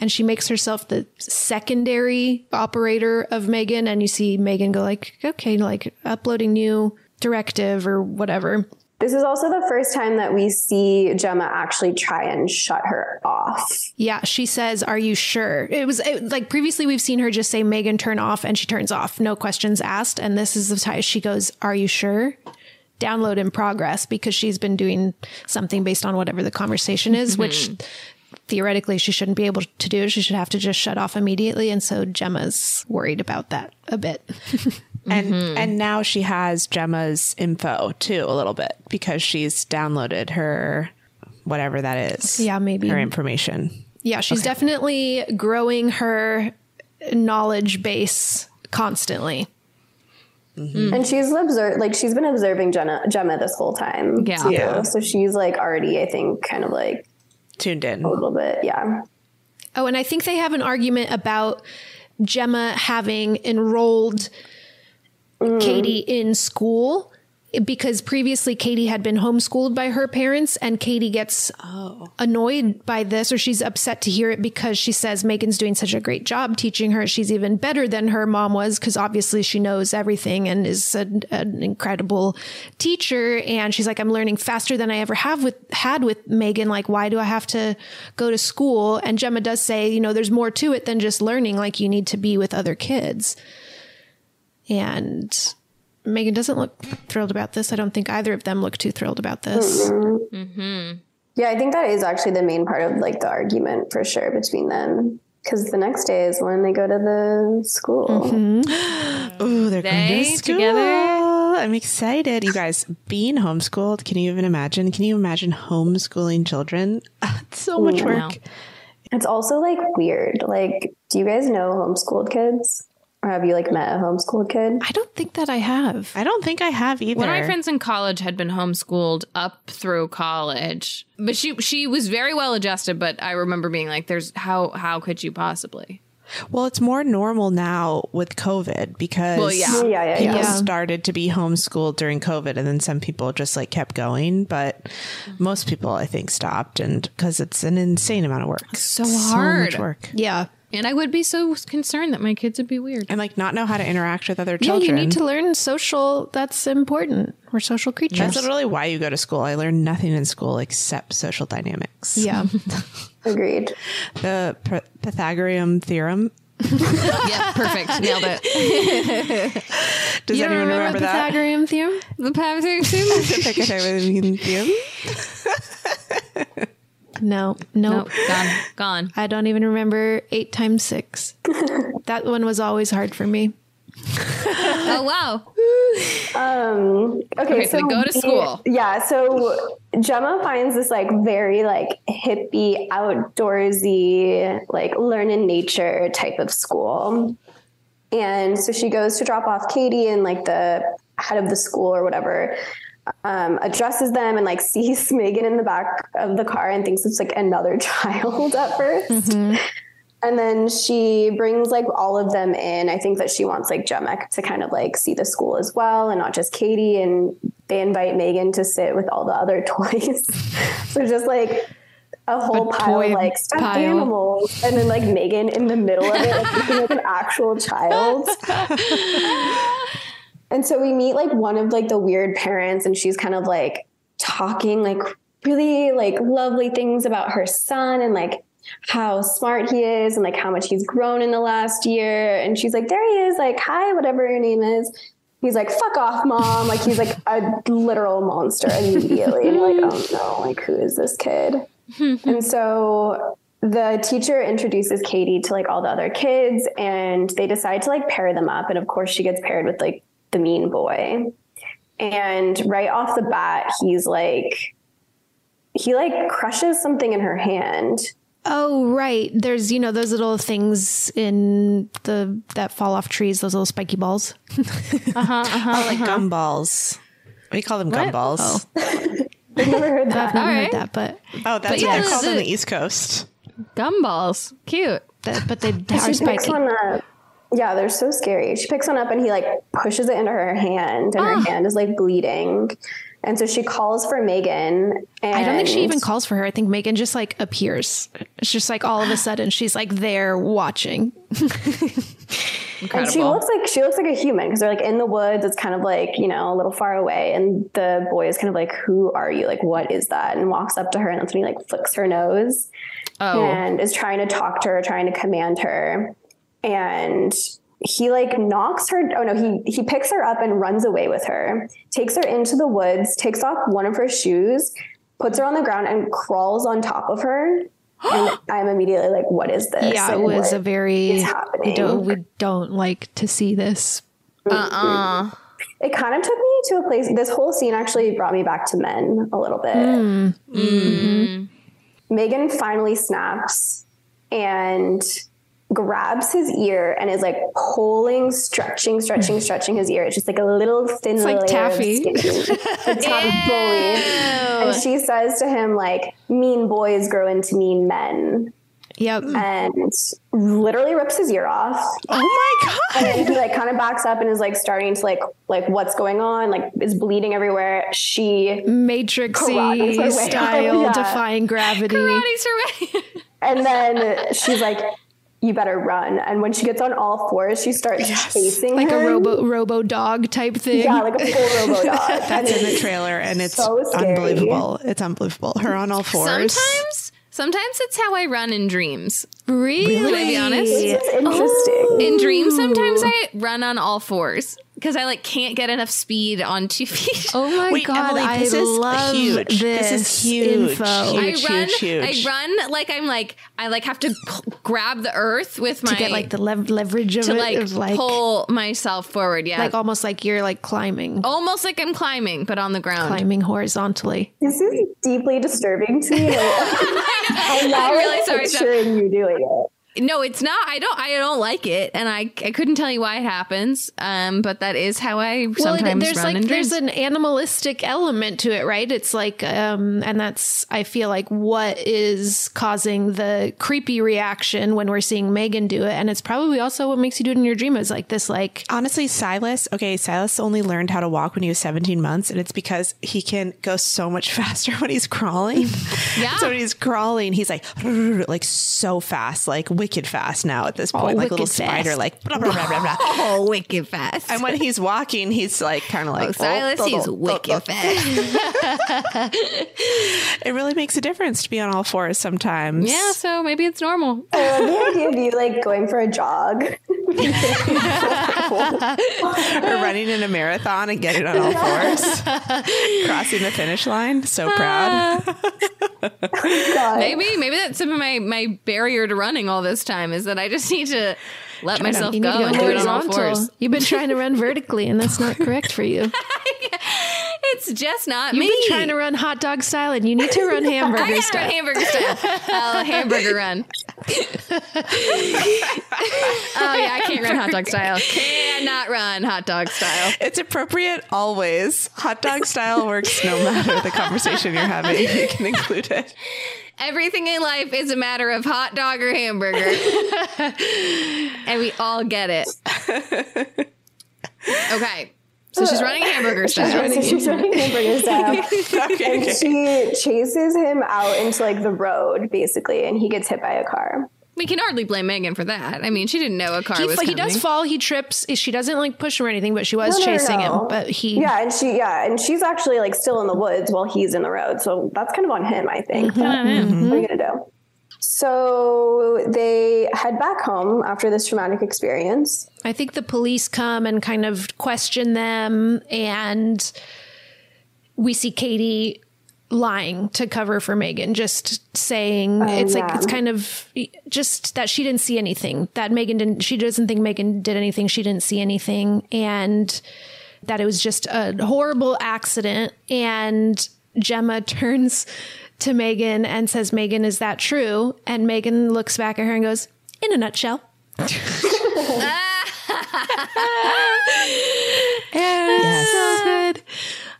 S4: And she makes herself the secondary operator of Megan. And you see Megan go like, okay, like uploading new directive or whatever.
S5: This is also the first time that we see Gemma actually try and shut her off.
S4: Yeah, she says, "Are you sure?" It was it, like previously we've seen her just say Megan turn off and she turns off, no questions asked, and this is the time she goes, "Are you sure?" Download in progress because she's been doing something based on whatever the conversation is, mm-hmm. which theoretically she shouldn't be able to do. it. She should have to just shut off immediately, and so Gemma's worried about that a bit.
S3: and mm-hmm. and now she has Gemma's info too a little bit because she's downloaded her whatever that is.
S4: Yeah, maybe
S3: her information.
S4: Yeah, she's okay. definitely growing her knowledge base constantly.
S5: Mm-hmm. And she's observed, like she's been observing Jenna, Gemma this whole time. Yeah. Too. yeah. So she's like already, I think, kind of like
S3: tuned in
S5: a little bit. Yeah.
S4: Oh, and I think they have an argument about Gemma having enrolled mm. Katie in school because previously Katie had been homeschooled by her parents and Katie gets oh. annoyed by this or she's upset to hear it because she says Megan's doing such a great job teaching her. She's even better than her mom was because obviously she knows everything and is a, an incredible teacher. And she's like, I'm learning faster than I ever have with had with Megan. Like, why do I have to go to school? And Gemma does say, you know, there's more to it than just learning. Like you need to be with other kids. And Megan doesn't look thrilled about this. I don't think either of them look too thrilled about this.
S5: Mm-hmm. Mm-hmm. Yeah, I think that is actually the main part of like the argument for sure between them. Because the next day is when they go to the school.
S3: Mm-hmm. oh, they're they going to school. together. I'm excited. You guys, being homeschooled, can you even imagine? Can you imagine homeschooling children? It's so much work.
S5: It's also like weird. Like, do you guys know homeschooled kids? Or have you like met a homeschooled kid?
S4: I don't think that I have.
S3: I don't think I have either.
S2: One of my friends in college had been homeschooled up through college, but she she was very well adjusted. But I remember being like, "There's how how could you possibly?"
S3: Well, it's more normal now with COVID because well, yeah. Yeah, yeah, people yeah. started to be homeschooled during COVID, and then some people just like kept going. But most people, I think, stopped, and because it's an insane amount of work,
S2: so hard,
S3: so much work.
S4: Yeah,
S2: and I would be so concerned that my kids would be weird.
S3: And like not know how to interact with other children.
S4: Yeah, you need to learn social. That's important. We're social creatures.
S3: That's literally why you go to school. I learned nothing in school except social dynamics.
S4: Yeah.
S5: Agreed.
S3: The Pythagorean theorem
S2: yeah, perfect. Nailed it.
S3: Does you anyone remember, remember
S4: the
S3: that?
S4: Pythagorean theorem?
S2: The Pythagorean
S4: theorem? No, no,
S2: nope. Gone. Gone.
S4: I don't even remember eight times six. that one was always hard for me.
S2: oh wow.
S5: Um, okay,
S2: okay, so, so go to school.
S5: Yeah, so Gemma finds this like very like hippie, outdoorsy, like learn in nature type of school. And so she goes to drop off Katie and like the head of the school or whatever um, addresses them and like sees Megan in the back of the car and thinks it's like another child at 1st mm-hmm. And then she brings like all of them in. I think that she wants like Gemma to kind of like see the school as well and not just Katie. And they invite Megan to sit with all the other toys. so just like a whole a pile of like stuffed pile. animals and then like Megan in the middle of it, like looking like an actual child. And so we meet like one of like the weird parents and she's kind of like talking like really like lovely things about her son and like how smart he is and like how much he's grown in the last year. And she's like, there he is, like, hi, whatever your name is. He's like, fuck off, mom. Like he's like a literal monster immediately. and you're like, oh no, like who is this kid? and so the teacher introduces Katie to like all the other kids and they decide to like pair them up. And of course she gets paired with like the mean boy. And right off the bat, he's like, he like crushes something in her hand.
S4: Oh, right. There's, you know, those little things in the that fall off trees, those little spiky balls.
S3: uh-huh, uh-huh, oh, like uh-huh. gumballs. We call them gumballs.
S5: I've never heard that.
S4: I've never
S2: All
S4: heard
S2: right.
S4: that, but
S3: Oh, that's
S2: But
S3: what
S2: yeah,
S3: they're called on
S2: the-
S3: the East Coast.
S2: Gumballs. Cute.
S4: that, but they
S5: She
S4: are
S5: picks
S4: spiky.
S5: One up. Yeah, they're so scary. She picks one up and he like pushes it into her hand, and her hand is like bleeding. And so she calls for Megan. And
S4: I don't think she even calls for her. I think Megan just like appears. It's just like all of a sudden she's like there watching. Incredible.
S5: And she looks like she looks like a human because they're like in the woods. It's kind of like you know a little far away, and the boy is kind of like, "Who are you? Like, what is that?" And walks up to her, and that's when he like flicks her nose
S2: Oh.
S5: and is trying to talk to her, trying to command her, and he like knocks her. Oh no, he he picks her up and runs away with her, takes her into the woods, takes off one of her shoes, puts her on the ground, and crawls on top of her. and I'm immediately like, "What is this?"
S4: yeah, it was a very we
S5: happening?
S4: don't we don't like to see this.
S2: Uh-uh.
S5: It kind of took me to a place. This whole scene actually brought me back to men a little bit.
S2: Mm.
S5: Megan finally snaps and grabs his ear and is like pulling, stretching, stretching, stretching his ear. It's just like a little thin
S4: like
S5: layer
S4: taffy.
S5: of skin. It's taffy bully. And she says to him like, "Mean boys grow into mean men."
S4: Yep.
S5: And literally rips his ear off.
S3: Oh my god!
S5: And then he like kind of backs up and is like starting to like like what's going on? Like is bleeding everywhere. She karates
S4: Matrixy style.
S5: Yeah.
S4: defying gravity.
S2: Karate's her way.
S5: And then she's like, "You better run." And when she gets on all fours, she starts chasing
S4: Like a
S5: him.
S4: robo robo dog type thing.
S5: Yeah, like a full robo dog.
S3: That's in the trailer, and it's
S5: so
S3: unbelievable. It's unbelievable. Her on all fours.
S2: Sometimes, sometimes it's how I run in dreams.
S4: Really?
S2: Can I be honest?
S5: This is interesting. Oh.
S2: In dreams, sometimes I run on all fours because I like can't get enough speed on two feet.
S4: Oh my
S3: Wait,
S4: god,
S3: Emily,
S4: I
S3: is
S4: love
S3: huge.
S4: this,
S3: This is huge.
S4: info.
S3: Huge.
S2: I run,
S3: huge.
S2: I run like I'm like I like have to grab the earth with my
S4: to get like the lev- leverage of
S2: to
S4: it,
S2: like,
S4: of like
S2: pull myself forward. Yeah,
S4: like almost like you're like climbing,
S2: almost like I'm climbing, but on the ground.
S4: climbing horizontally.
S5: This is deeply disturbing to me. I'm
S2: I'm really sorry, Steph.
S5: picturing you doing it.
S2: No, it's not. I don't. I don't like it, and I I couldn't tell you why it happens. Um, but that is how I
S4: Well,
S2: sometimes
S4: there's
S2: run
S4: like
S2: in
S4: there's an animalistic element to it, right? It's like, um, and that's I feel like what is causing the creepy reaction when we're seeing Megan do it, and it's probably also what makes you do it in your dream. Is like this, like
S3: Honestly, Silas, okay, Silas only learned how to walk when he was 17 months, and it's because he can go so much faster when he's crawling.
S2: Yeah.
S3: so when he's crawling, he's like, like so fast, like wicked fast now at this oh, point, like a little
S4: wicked
S3: spider, like blah, blah, blah, blah, blah.
S2: oh, wicked fast.
S3: And when he's walking, he's like kind of like
S2: oh, Silas, oh, he's oh, wicked fast.
S3: It really makes a difference to be on all fours sometimes.
S2: yeah, so maybe it's normal.
S5: I love the idea of you like going for a jog.
S3: or running in a marathon and getting on all fours, crossing the finish line. So proud.
S5: Ah.
S2: Maybe maybe that's some of my my barrier to running all this time is that I just need to let myself
S4: you
S2: go
S4: need
S2: and
S4: go
S2: do it on all fours.
S4: You've been trying to run vertically, and that's not correct for you.
S2: It's just not me.
S4: You've been trying to run hot dog style, and you need to run hamburger
S2: run
S4: style.
S2: hamburger style. Hamburger run. oh yeah, I can't run hot dog style. Cannot run hot dog style.
S3: It's appropriate always. Hot dog style works no matter the conversation you're having. You can include it.
S2: Everything in life is a matter of hot dog or hamburger. and we all get it. Okay. So uh, she's running hamburger style.
S5: so she's running hamburger style.
S3: Okay,
S5: and
S3: okay.
S5: she chases him out into like the road, basically, and he gets hit by a car.
S2: We can hardly blame Megan for that. I mean, she didn't know a car
S4: He,
S2: was
S4: he does fall. He trips. Eh, she doesn't like push him or anything, but she was
S5: No, no, no,
S4: chasing
S5: no.
S4: him. But he,
S5: Yeah, and she yeah, and she's actually like still in the woods while he's in the road. So that's kind of on him, I think. But What are you gonna mm-hmm. do? So they head back home after this traumatic experience.
S4: I think the police come and kind of question them, and we see Katie lying to cover for Megan, just saying oh, it's like it's kind of just that she didn't see anything. That Megan didn't. She doesn't think Megan did anything. She didn't see anything, and that it was just a horrible accident. And Gemma turns to Megan and says, "Megan, is that true?" And Megan looks back at her and goes, "In a nutshell." And so good.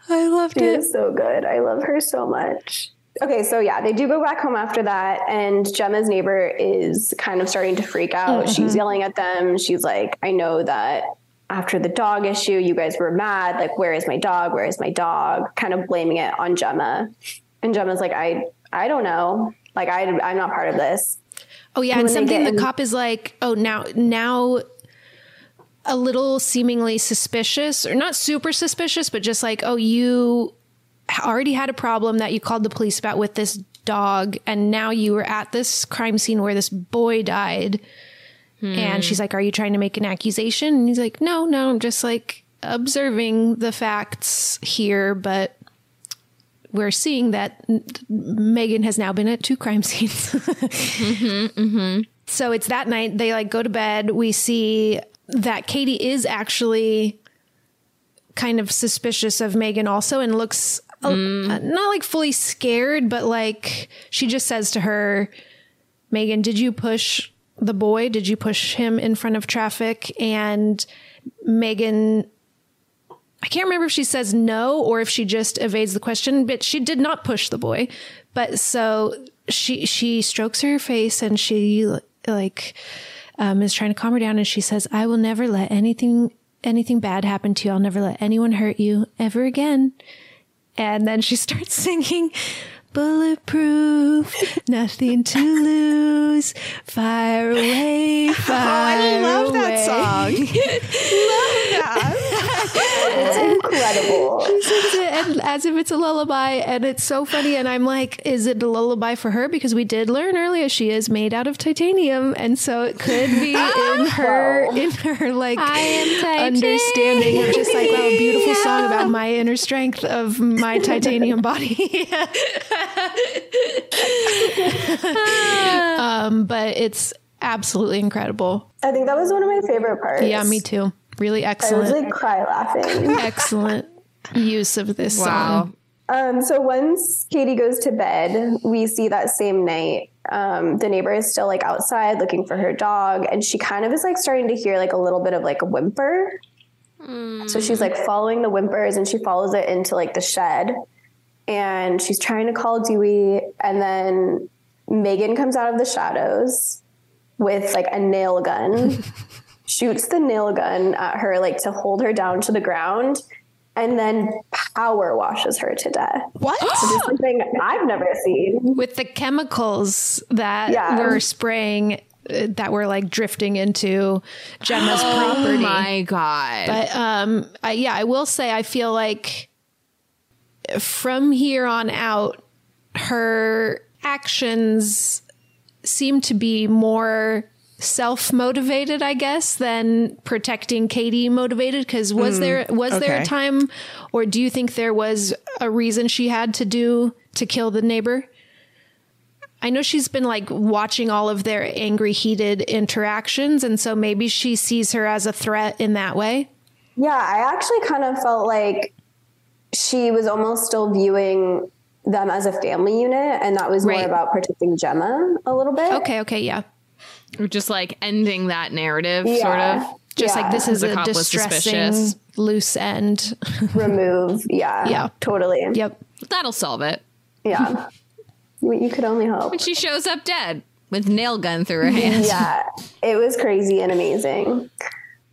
S4: I loved
S5: she
S4: it.
S5: is so good. I love her so much. Okay, so yeah, they do go back home after that, and Gemma's neighbor is kind of starting to freak out.
S4: Mhm.
S5: She's yelling at them. She's like, I know that after the dog issue, you guys were mad. Like, where is my dog? Where is my dog? Kind of blaming it on Gemma. And Gemma's like, I, I don't know. Like, I, I'm not part of this.
S4: Oh yeah, and
S5: they
S4: something the cop is like, oh now now a little seemingly suspicious or not super suspicious, but just like, oh you already had a problem that you called the police about with this dog and now you were at this crime scene where this boy died. And hmm. she's like, "Are you trying to make an accusation?" And he's like, "No, no, I'm just like observing the facts here, but we're seeing that Megan has now been at two crime scenes." Mm-hmm, mm-hmm. So it's that night. They like go to bed. We see that Katie is actually kind of suspicious of Megan also and looks mm. uh, not like fully scared, but like she just says to her, Megan, did you push the boy? Did you push him in front of traffic? And Megan, I can't remember if she says no or if she just evades the question, but she did not push the boy. But so she she strokes her face and she like um, is trying to calm her down and she says, "I will never let anything anything bad happen to you. I'll never let anyone hurt you ever again." And then she starts singing Bulletproof, nothing to lose, fire away, fire away."
S3: I love that
S4: away.
S3: song.
S5: It's incredible.
S4: She sings it and as if it's a lullaby, and it's so funny. And I'm like, is it a lullaby for her? Because we did learn earlier she is made out of titanium, and so it could be in her in her like understanding of just like wow, a beautiful song about my inner strength of my titanium body. um, but it's absolutely incredible.
S5: I think that was one of my favorite parts.
S4: Yeah, me too. Really
S5: I
S4: excellent.
S5: was like cry laughing.
S4: excellent use of this
S2: Wow.
S4: song.
S5: Um, so once Katie goes to bed, we see that same night, um, the neighbor is still like outside looking for her dog, and she kind of is like starting to hear like a little bit of like a whimper. So she's like following the whimpers and she follows it into like the shed. And she's trying to call Dewey. And then Megan comes out of the shadows with like a nail gun, shoots the nail gun at her, like to hold her down to the ground, and then power washes her to death.
S4: What?
S5: Which is something I've never seen.
S4: with the chemicals that
S5: Yeah.
S4: were spraying uh, that were like drifting into Gemma's property.
S2: Oh my god.
S4: But um I, yeah, I will say I feel like from here on out her actions seem to be more self-motivated I guess than protecting Katie motivated cuz was
S3: Mm,
S4: there was there a time or do you think there was a reason she had to do to kill the neighbor? I know she's been like watching all of their angry, heated interactions, and so maybe she sees her as a threat in that way.
S5: Yeah, I actually kind of felt like she was almost still viewing them as a family unit, and that was more about protecting Gemma a little bit.
S4: Okay, okay, yeah.
S2: Or just like ending that narrative,
S5: Yeah.
S2: sort of.
S4: Just like this is a distressing
S2: suspicious.
S4: loose end.
S5: Remove. Yeah.
S4: Yeah.
S5: Totally.
S4: Yep.
S2: That'll solve it.
S5: Yeah. you you could only hope.
S2: When she shows up dead with nail gun through her hand.
S5: Yeah, it was crazy and amazing.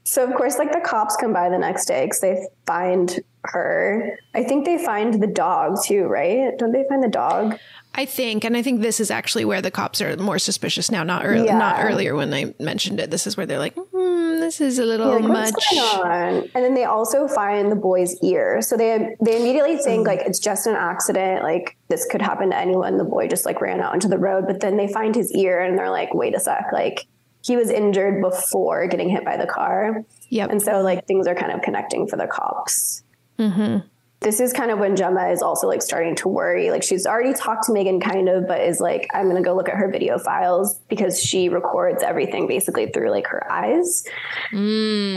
S5: So of course, like the cops come by the next day because they find her. I think they find the dog too, right? Don't they find the dog?
S4: I think, and I think this is actually where the cops are more suspicious now. Not early,
S5: Yeah.
S4: not earlier when I mentioned it. This is where they're like, hmm, this is a little
S5: like,
S4: much.
S5: What's going on? And then they also find the boy's ear. So they they immediately think like it's just an accident. Like this could happen to anyone. The boy just like ran out into the road. But then they find his ear and they're like, wait a sec, like he was injured before getting hit by the car.
S4: Yep.
S5: And so like things are kind of connecting for the cops.
S4: Mm-hmm.
S5: This is kind of when Gemma is also like starting to worry. Like she's already talked to Megan kind of, but is like, I'm gonna go look at her video files because she records everything basically through like her eyes.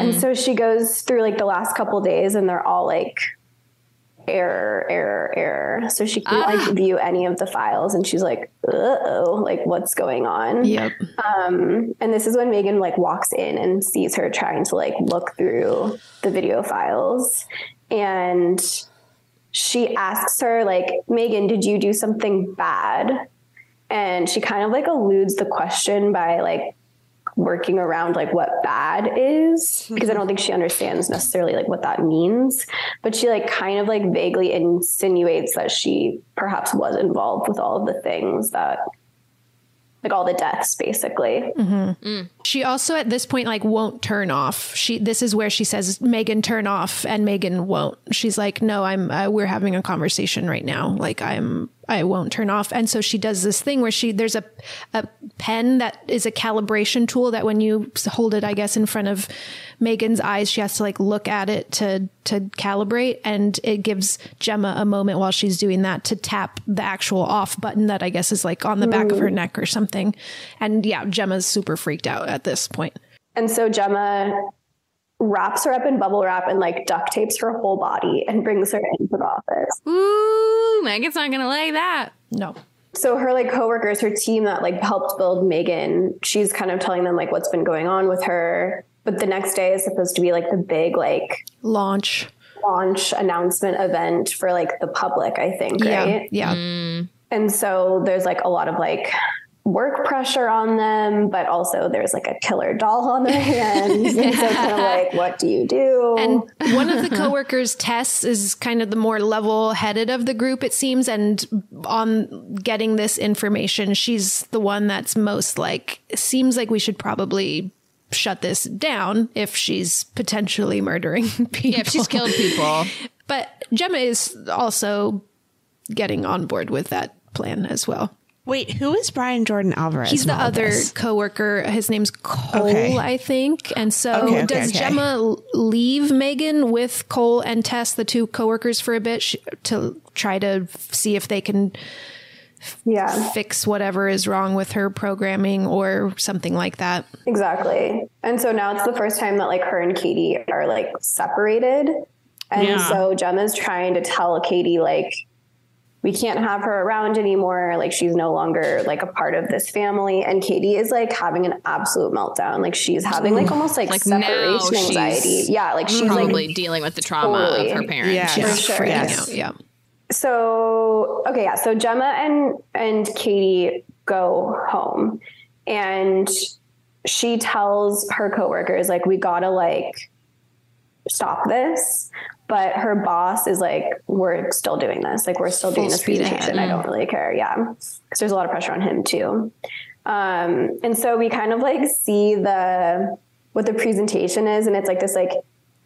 S5: And so she goes through like the last couple days and they're all like error, error, error. So she can't like view any of the files and she's like, uh oh, like what's going on?
S4: Yep.
S5: Um, and this is when Megan like walks in and sees her trying to like look through the video files. And she asks her, like, Megan, did you do something bad? And she kind of like eludes the question by like working around like what bad is because I mm-hmm. don't think she understands necessarily like what that means. But she like kind of like vaguely insinuates that she perhaps was involved with all of the things that like all the deaths basically.
S4: Mm-hmm. She also at this point like won't turn off. She this is where she says Megan turn off and Megan won't. She's like no, I'm uh, we're having a conversation right now. Like I'm I won't turn off. And so she does this thing where she there's a a pen that is a calibration tool that when you hold it I guess in front of Megan's eyes she has to like look at it to to calibrate and it gives Gemma a moment while she's doing that to tap the actual off button that I guess is like on the back of her mm. neck or something. And yeah, Gemma's super freaked out at this point.
S5: And so Gemma wraps her up in bubble wrap and like duct tapes her whole body and brings her into the office.
S2: Ooh, Megan's not gonna like that.
S4: No.
S5: So her like coworkers, her team that like helped build Megan, she's kind of telling them like what's been going on with her. But the next day is supposed to be like the big like
S4: launch
S5: launch announcement event for like the public, I think,
S4: Yeah,
S5: right?
S4: yeah. Mm.
S5: And so there's like a lot of like work pressure on them, but also there's like a killer doll on their hands. and so kind of like, what do you do?
S4: And one of the coworkers, Tess, is kind of the more level headed of the group, it seems. And on getting this information, she's the one that's most like, seems like we should probably shut this down if she's potentially murdering people.
S2: Yeah, if she's killed people.
S4: but Gemma is also getting on board with that plan as well.
S3: Wait, who is Brian Jordan Alvarez?
S4: He's the other
S3: this?
S4: coworker. His name's Cole,
S3: Okay.
S4: I think. And so
S3: Okay, okay,
S4: does
S3: okay.
S4: Gemma leave Megan with Cole and Tess, the two coworkers, for a bit sh- to try to see if they can
S5: yeah.
S4: fix whatever is wrong with her programming or something like that?
S5: Exactly. And so now it's the first time that like her and Katie are like separated. And
S4: Yeah.
S5: so Gemma's trying to tell Katie like we can't have her around anymore. Like she's no longer like a part of this family. And Katie is like having an absolute meltdown. Like she's having like mm. almost like,
S2: Like
S5: separation
S2: she's
S5: anxiety. Yeah, like she's
S2: probably
S5: like
S2: dealing with the trauma
S5: Totally.
S2: of her parents.
S5: Yeah,
S4: She's
S5: for sure.
S4: freaking
S5: Yes.
S4: out. Yeah.
S5: so okay yeah so gemma and and katie go home and she tells her coworkers like we gotta like stop this but her boss is like we're still doing this. Like we're still doing
S4: Full
S5: this
S4: speed
S5: presentation i don't really care. Yeah. Because there's a lot of pressure on him too. Um and so we kind of like see the what the presentation is and it's like this like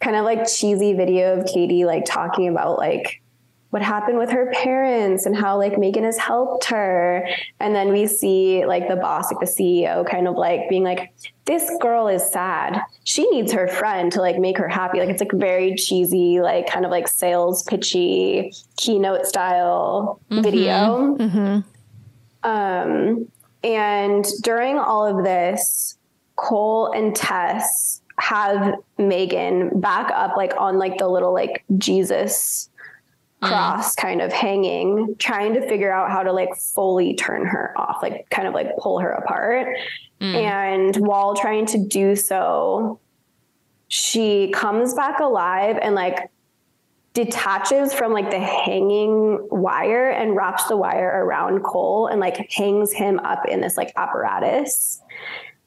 S5: kind of like cheesy video of katie like talking about like what happened with her parents and how like Megan has helped her. And then we see like the boss, like the CEO kind of like being like, this girl is sad. She needs her friend to like make her happy. Like it's like very cheesy, like kind of like sales pitchy keynote style video. Um, and during all of this, Cole and Tess have Megan back up like on like the little like Jesus Mm-hmm. cross kind of hanging, trying to figure out how to like fully turn her off, like kind of like pull her apart. Mm. And while trying to do so, she comes back alive and like detaches from like the hanging wire and wraps the wire around Cole and like hangs him up in this like apparatus.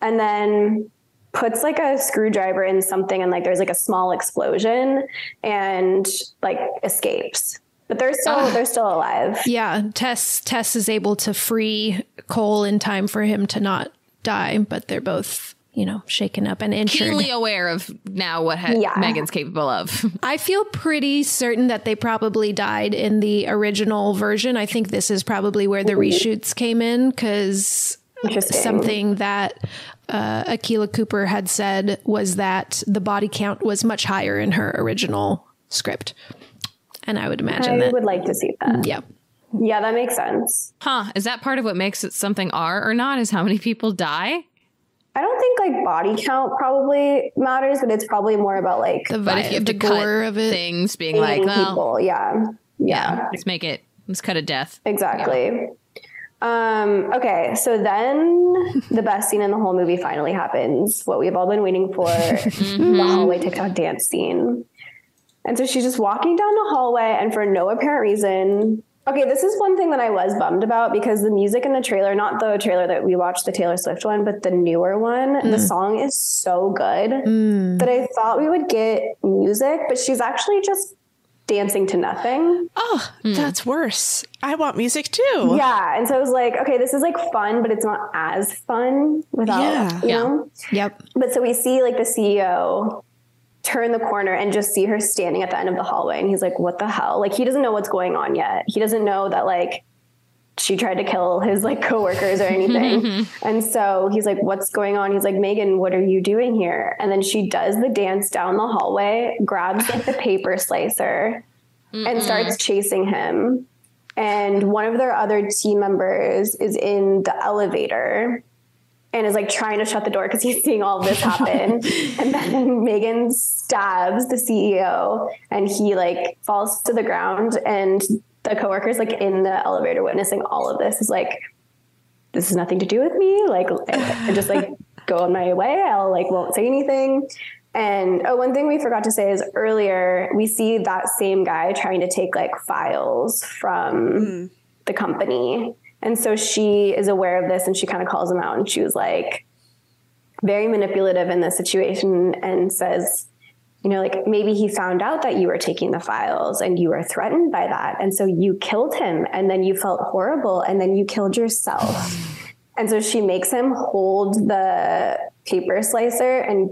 S5: And then puts like a screwdriver in something and like there's like a small explosion and like escapes. But they're still ah. they're still alive.
S4: Yeah. Tess Tess is able to free Cole in time for him to not die, but they're both, you know, shaken up and injured.
S2: Keenly aware of now what ha-
S5: Yeah.
S2: Megan's capable of.
S4: I feel pretty certain that they probably died in the original version. I think this is probably where the mm-hmm. reshoots came in because
S5: Interesting.
S4: Something that uh, Akela Cooper had said was that the body count was much higher in her original script. And I would imagine
S5: I
S4: that.
S5: would like to see that.
S4: yeah.
S5: Yeah, that makes sense.
S2: Huh. Is that part of what makes it something R or not? Is how many people die?
S5: I don't think like body count probably matters, but it's probably more about like
S4: The,
S2: But if you have
S4: the
S2: to
S4: gore
S2: cut
S4: of it.
S2: things being like,
S5: hating
S2: well,
S5: people. Yeah. Yeah.
S2: let's make it, let's cut a death.
S5: Exactly. Um, okay, so then the best scene in the whole movie finally happens. What we've all been waiting for the hallway TikTok dance scene. And so she's just walking down the hallway, and for no apparent reason, Okay, this is one thing that I was bummed about because the music in the trailer, not the trailer that we watched, the Taylor Swift one, but the newer one, mm. the song is so good mm. that I thought we would get music, but she's actually just dancing to nothing.
S3: Oh, mm. that's worse. I want music too.
S5: Yeah. And so I was like, okay, this is like fun, but it's not as fun without, yeah. you know?
S4: Yep.
S5: But so we see like the CEO turn the corner and just see her standing at the end of the hallway. And he's like, what the hell? Like, he doesn't know what's going on yet. He doesn't know that, like, she tried to kill his like coworkers or anything. and so he's like, What's going on? He's like, Megan, what are you doing here? And then she does the dance down the hallway, grabs like the paper slicer, Mm-mm. and starts chasing him. And one of their other team members is in the elevator and is like trying to shut the door because he's seeing all this happen. and then Megan stabs the CEO and he like falls to the ground and the coworkers like in the elevator witnessing all of this is like, this has nothing to do with me. Like I just like go on my way. I'll like won't say anything. And oh, one thing we forgot to say is earlier we see that same guy trying to take like files from mm. the company and so she is aware of this and she kind of calls him out and she was like very manipulative in this situation and says, you know, like maybe he found out that you were taking the files and you were threatened by that. And so you killed him and then you felt horrible and then you killed yourself. and so she makes him hold the paper slicer and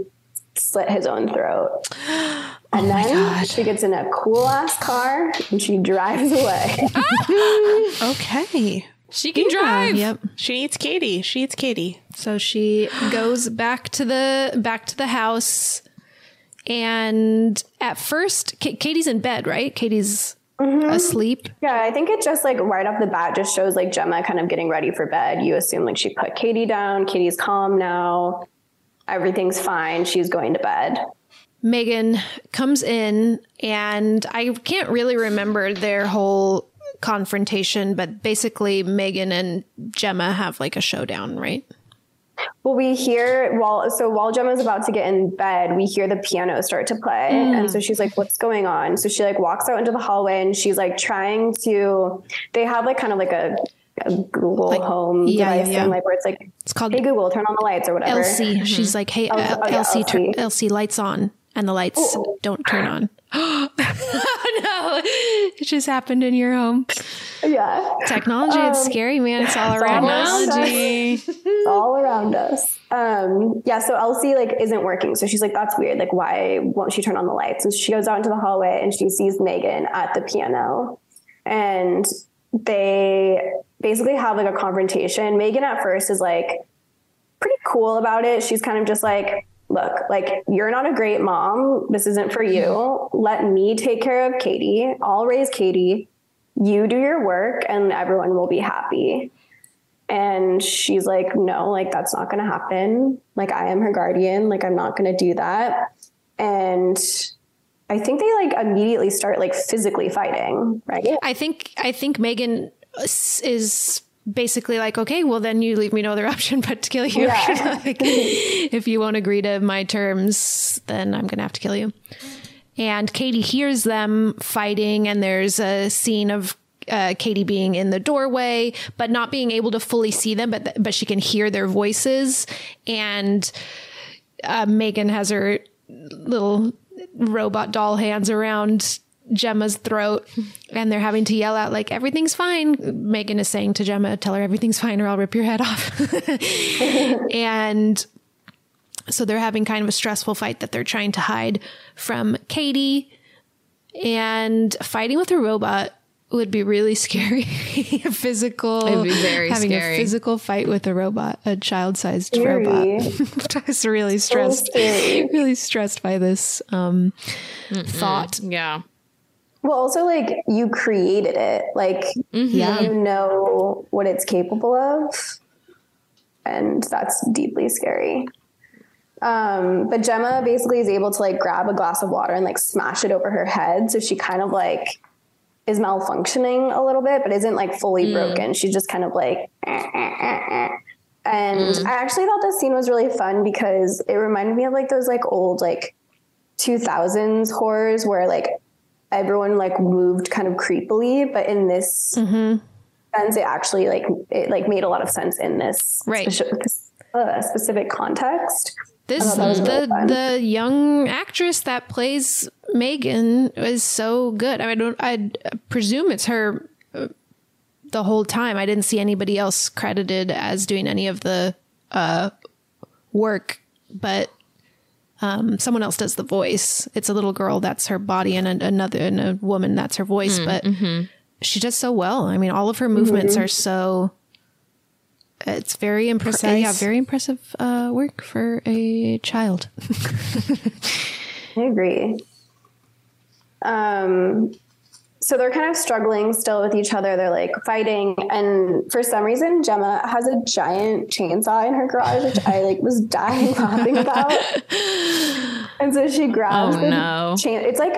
S5: slit his own throat. And oh then God. she gets in a cool ass car and she drives away.
S3: okay.
S2: She can yeah, drive.
S3: Yep. She eats Katie. She eats Katie.
S4: So she goes back to the back to the house, and at first, K- Katie's in bed, right? Katie's mm-hmm. asleep.
S5: Yeah, I think it just like right off the bat just shows like Gemma kind of getting ready for bed. You assume like she put Katie down. Katie's calm now. Everything's fine. She's going to bed.
S4: Megan comes in, and I can't really remember their whole confrontation, but basically Megan and Gemma have like a showdown, right?
S5: Well, we hear while so while Gemma's about to get in bed, we hear the piano start to play, mm. and so she's like, "What's going on?" So she like walks out into the hallway, and she's like trying to. They have like kind of like a, a Google like, Home yeah, device, yeah, yeah. like where it's like,
S4: it's called
S5: "Hey Google, turn on the lights" or whatever.
S4: Elsie, mm-hmm. she's like, "Hey, oh, uh, oh, Elsie. Elsie, lights on," and the lights oh. don't turn on. Oh no, it just happened in your home.
S5: Yeah.
S4: Technology, um, it's scary, man. It's all around
S5: Technology. us. it's all around us. Um, yeah, so Elsie like isn't working. So she's like, that's weird. Like, why won't she turn on the lights? And she goes out into the hallway and she sees Megan at the piano. And they basically have like a confrontation. Megan at first is like pretty cool about it. She's kind of just like, look, like you're not a great mom. This isn't for you. Mm-hmm. Let me take care of Katie. I'll raise Katie. You do your work and everyone will be happy. And she's like, no, like that's not going to happen. Like I am her guardian. Like I'm not going to do that. And I think they like immediately start like physically fighting, right?
S4: I think I think Megan is basically like, okay, well then you leave me no other option but to kill you. Yeah. like, if you won't agree to my terms, then I'm gonna have to kill you. And Katie hears them fighting, and there's a scene of uh, Katie being in the doorway, but not being able to fully see them, but th- but she can hear their voices. And uh, Megan has her little robot doll hands around Gemma's throat and they're having to yell out like everything's fine. Megan is saying to Gemma, tell her everything's fine or I'll rip your head off. and so they're having kind of a stressful fight that they're trying to hide from Katie and fighting with a robot would be really scary. a physical,
S2: It'd be very
S4: having
S2: scary.
S4: a physical fight with a robot, a child-sized scary. robot. I was really stressed, so really stressed by this um, thought.
S2: Yeah.
S5: Well, also like you created it, like mm-hmm. you know what it's capable of, and that's deeply scary. Um, but Gemma basically is able to like grab a glass of water and like smash it over her head, so she kind of like is malfunctioning a little bit, but isn't like fully mm. broken. She's just kind of like. Eh, eh, eh, and mm. I actually thought this scene was really fun because it reminded me of like those like old like 2000s horrors where like everyone like moved kind of creepily, but in this sense, it actually like it like made a lot of sense in this
S4: Right.
S5: specific, uh, specific context.
S4: This
S5: really
S4: the
S5: fun.
S4: the young actress that plays Megan is so good. I mean, I don't. I presume it's her uh, the whole time. I didn't see anybody else credited as doing any of the uh, work, but um, someone else does the voice. It's a little girl that's her body, and a, another and a woman that's her voice.
S2: Mm,
S4: but
S2: mhm.
S4: she does so well. I mean, all of her movements
S5: Mhm.
S4: are so. It's very impressive.
S5: Precise.
S4: Yeah, very impressive uh, work for a child.
S5: I agree. Um, so they're kind of struggling still with each other. They're like fighting, and for some reason, Gemma has a giant chainsaw in her garage, which I like was dying laughing about. And so she grabs
S2: Oh,
S5: the
S2: no.
S5: chain. It's like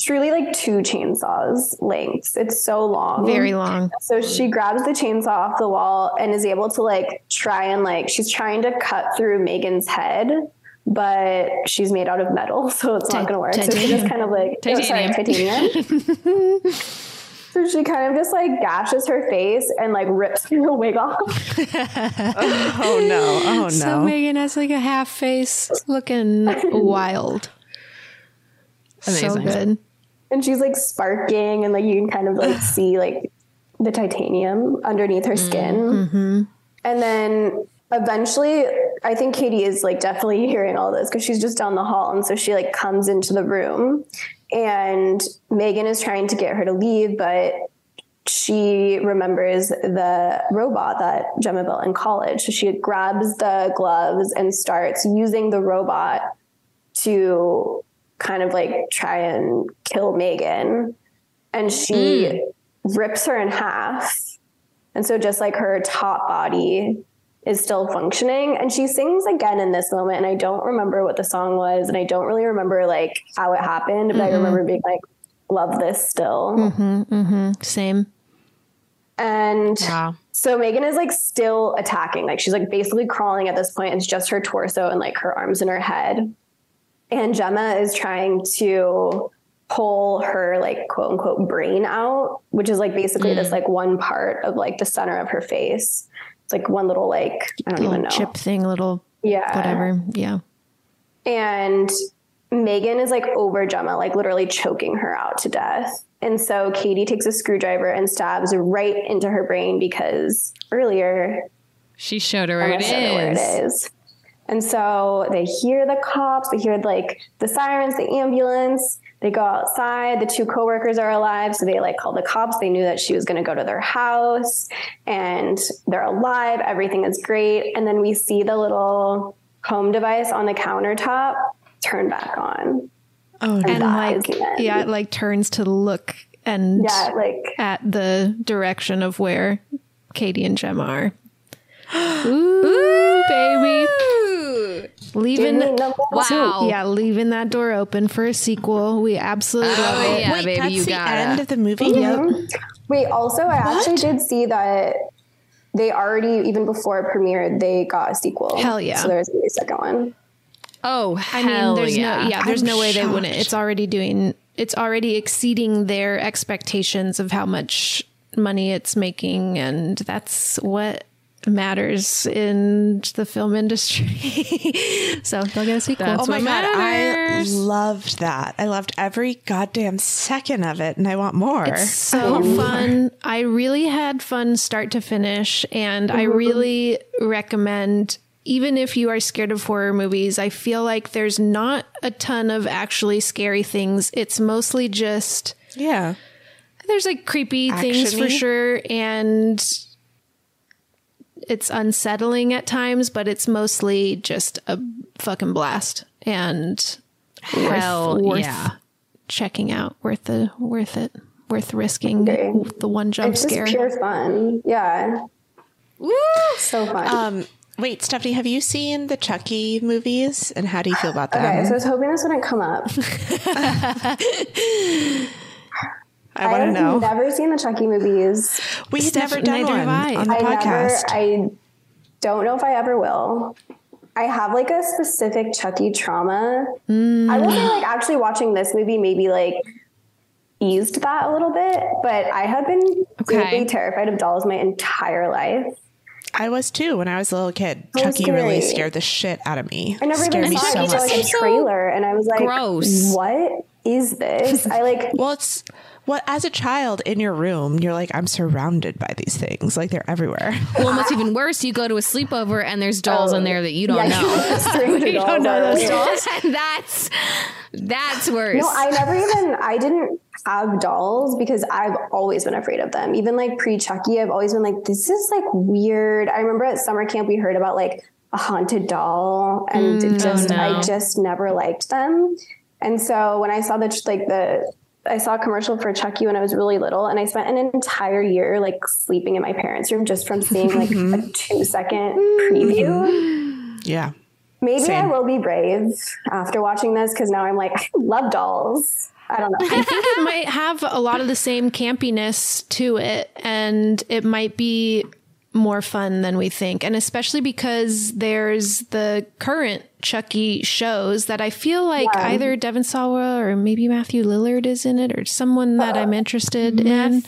S5: truly like two chainsaws lengths. It's so long,
S4: Very long.
S5: So she grabs the chainsaw off the wall and is able to like try and like she's trying to cut through Megan's head, but she's made out of metal, so it's not going to work. So she just kind of like oh, sorry, titanium. so she kind of just like gashes her face and like rips her wig off.
S3: oh no! Oh no! So!
S4: Megan has like a half face looking wild. So
S2: Amazing.
S4: good.
S5: and she's like sparking and like you can kind of like see like the titanium underneath her skin
S4: Mm-hmm.
S5: and then eventually i think katie is like definitely hearing all this because she's just down the hall and so she like comes into the room and megan is trying to get her to leave but she remembers the robot that Gemma built in college. So she grabs the gloves and starts using the robot to kind of like try and kill Megan. And she hmm. rips her in half. And so just like her top body is still functioning. And she sings again in this moment. And I don't remember what the song was. And I don't really remember like how it happened, but I
S4: Mhm.
S5: remember being like, love this still.
S4: Mm-hmm, mm-hmm. Same.
S5: And so Megan is like still attacking. Like she's like basically crawling at this point. It's just her torso and like her arms and her head. And Gemma is trying to pull her like quote unquote brain out, which is like basically this like one part of like the center of her face. It's like one little like I don't
S4: Little
S5: even know.
S4: chip thing, little
S5: Yeah.
S4: whatever. Yeah.
S5: And Megan is like over Gemma, like literally choking her out to death. And so Katie takes a screwdriver and stabs right into her brain because earlier
S2: She showed her where it
S5: showed her where it
S2: is.
S5: is. And so they hear the cops, they hear like the sirens, the ambulance. They go outside. The two coworkers are alive, so they like call the cops. They knew that she was going to go to their house, and they're alive. Everything is great. And then we see the little home device on the countertop turn back on.
S3: Oh,
S5: And
S4: and like
S5: is the end.
S4: yeah, it like turns to look and
S5: Yeah, like
S4: at the direction of where Katie and Gemma are. Ooh, baby. Leaving
S5: Give me
S2: Wow.
S4: yeah, leaving that door open for a sequel. We absolutely
S2: Oh,
S4: love it.
S2: yeah,
S3: Wait,
S2: baby,
S3: that's
S2: you
S3: the
S2: got
S3: end of the movie.
S5: Mhm. Wait, also, I actually did see that they already, even before it premiered, they got a sequel.
S4: Hell yeah.
S5: So there's a second one.
S2: Oh,
S4: I
S2: hell
S4: mean, there's
S2: yeah.
S4: no yeah, there's
S3: I'm
S4: no way they wouldn't. It's already doing it's already exceeding their expectations of how much money it's making and that's what matters in the film industry. so they'll get a sequel.
S2: That's
S3: oh my
S2: what
S3: god, I loved that. I loved every goddamn second of it, and I want more.
S4: It's so fun. I really had fun start to finish, and I mm-hmm. really recommend. Even if you are scared of horror movies, I feel like there's not a ton of actually scary things. It's mostly just
S3: yeah.
S4: there's like creepy things for sure, and it's unsettling at times, but it's mostly just a fucking blast and
S2: Hell
S4: worth, worth
S2: yeah.
S4: checking out. Worth the worth it. Worth risking
S5: Okay.
S4: the one jump
S5: It's just
S4: scare.
S5: pure fun. Yeah.
S3: Woo!
S5: So fun.
S3: Um, wait, Stephanie, have you seen the Chucky movies, and how do you feel about that?
S5: okay, so I was hoping this wouldn't come up.
S3: I want to
S5: have
S3: know.
S5: never seen the Chucky movies.
S3: We've
S4: Steph-
S3: never done
S4: neither
S3: one
S4: have I.
S3: on the
S5: I
S3: podcast.
S5: never, I don't know if I ever will. I have like a specific Chucky trauma. I will say, like, actually watching this movie maybe like eased that a little bit. But I have been
S2: Okay.
S5: deeply terrified of dolls my entire life.
S3: I was too when I was a little kid.
S5: So
S3: Chucky really scared the shit out of me.
S5: I never
S3: scared
S5: even
S3: me
S5: saw
S3: so
S5: until like a trailer, and I was like,
S2: gross.
S5: What is this? I like.
S3: Well, it's well as a child in your room, you're like, I'm surrounded by these things. Like they're everywhere.
S2: Well, and what's even worse, you go to a sleepover and there's dolls in there that you don't
S5: Oh, Yeah,
S2: know. you don't know those
S5: weird.
S2: dolls. that's that's worse.
S5: No, I never even. I didn't have dolls because I've always been afraid of them. Even like pre Chucky, I've always been like, this is like weird. I remember at summer camp we heard about like a haunted doll, and
S2: Mm,
S5: just
S2: oh, no.
S5: I just never liked them. And so when I saw the like the I saw a commercial for Chucky when I was really little, and I spent an entire year like sleeping in my parents' room just from seeing like a two second preview.
S3: yeah.
S5: Maybe I will be brave after watching this because now I'm like, I love dolls. I don't know.
S4: I think it might have a lot of the same campiness to it, and it might be more fun than we think. And especially because there's the current Chucky shows that I feel like
S5: Yeah.
S4: either Devon Sawa or maybe Matthew Lillard is in it, or someone that I'm interested in.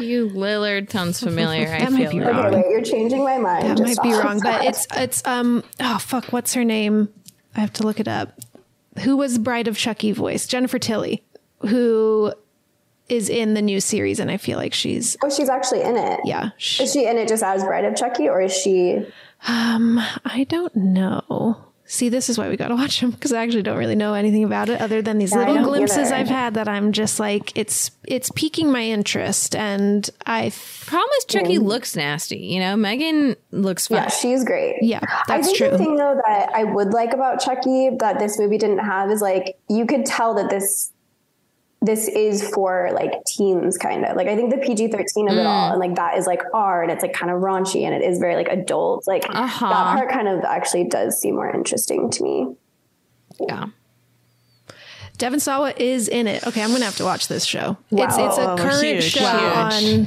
S2: you Lillard sounds familiar. I
S4: That
S2: feel
S4: might be
S2: like.
S4: wrong.
S5: Okay, wait, you're changing my mind.
S4: That
S5: Just
S4: might be
S5: stop.
S4: wrong, but it's it's um oh fuck, what's her name? I have to look it up. Who was Bride of Chucky voice? Jennifer Tilly, who is in the new series, and I feel like she's
S5: Oh, she's actually in it.
S4: yeah. sh-
S5: Is she in it just as Bride of Chucky, or is she?
S4: Um, I don't know. See, this is why we got to watch them because I actually don't really know anything about it other than these
S5: Yeah,
S4: little glimpses
S5: either.
S4: I've had that I'm just like it's it's piquing my interest, and I th-
S2: Problem is Chucky looks nasty. You know, Megan looks fine.
S5: Yeah, she's great.
S4: yeah,
S5: I
S4: that's
S5: think
S4: true.
S5: the thing though that I would like about Chucky that this movie didn't have is like you could tell that this this is for like teens kind of like I think the PG thirteen of it all
S2: Mm.
S5: and like that is like R and it's like kind of raunchy and it is very like adult like
S2: Uh-huh.
S5: that part kind of actually does seem more interesting to me.
S2: Yeah.
S4: Devon Sawa is in it. Okay, I'm gonna have to watch this show.
S5: Wow.
S4: It's it's a current
S3: huge,
S4: show
S3: huge.
S4: on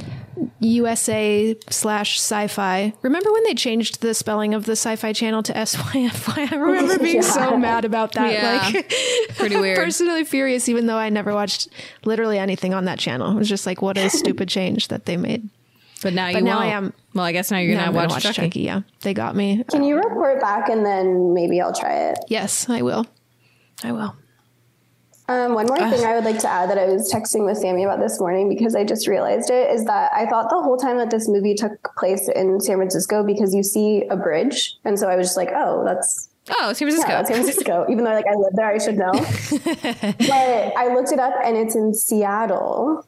S4: USA slash sci-fi. Remember when they changed the spelling of the sci-fi channel to SYFY? I remember being so mad about that.
S2: Yeah.
S4: Like
S2: Pretty weird.
S4: personally furious, even though I never watched literally anything on that channel. It was just like, what a stupid change that they made.
S2: But now
S4: But
S2: you
S4: now I
S2: won't.
S4: am-
S2: Well, I guess now you're
S4: Now
S2: gonna
S4: I'm
S2: watch,
S4: gonna
S2: Chucky.
S4: Yeah, they got me.
S5: Can you report back and then maybe I'll try it?
S4: Yes, I will. I will.
S5: Um, one more thing I would like to add that I was texting with Sammy about this morning because I just realized it is that I thought the whole time that this movie took place in San Francisco because you see a bridge, and so I was just like, oh, that's
S2: Oh, San Francisco.
S5: yeah, San Francisco. Even though like I live there, I should know. but I looked it up, and it's in Seattle.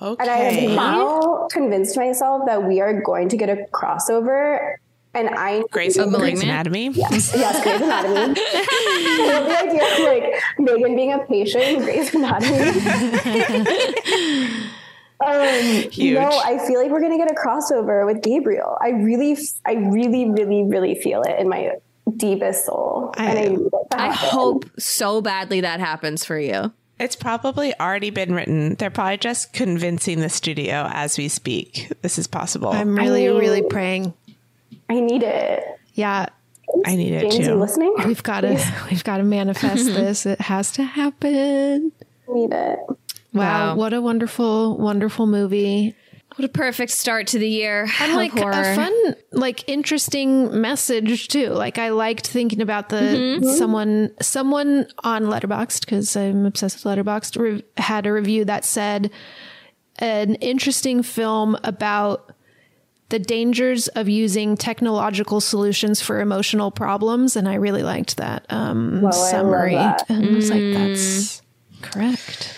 S3: Okay.
S5: And I have now convinced myself that we are going to get a crossover. And I
S3: Grey's,
S2: A
S3: Grey's Anatomy.
S5: Yes, yes, Grey's Anatomy. I love the idea of like Megan being a patient in Grey's Anatomy. um,
S3: Huge.
S5: No, I feel like we're gonna get a crossover with Gabriel. I really, I really, really, really feel it in my deepest soul, and I need it to
S2: I hope so badly that happens for you.
S3: It's probably already been written. They're probably just convincing the studio as we speak. This is possible.
S4: I'm really,
S5: mean-
S4: really praying.
S5: I need it.
S4: Yeah,
S3: I need it
S5: James, you listening?
S4: we've got to, we've got to manifest this. It has to happen.
S5: Need it.
S4: Wow,
S2: Wow.
S4: what a wonderful, wonderful movie.
S2: What a perfect start to the year.
S4: And
S2: of
S4: like
S2: horror.
S4: a fun, like interesting message too. Like I liked thinking about the mm-hmm. Mm-hmm. someone someone on Letterboxd because I'm obsessed with Letterboxd re- had a review that said an interesting film about the dangers of using technological solutions for emotional problems, and I really liked that um,
S5: Well, I
S4: summary.
S5: that.
S4: And I was like, that's correct.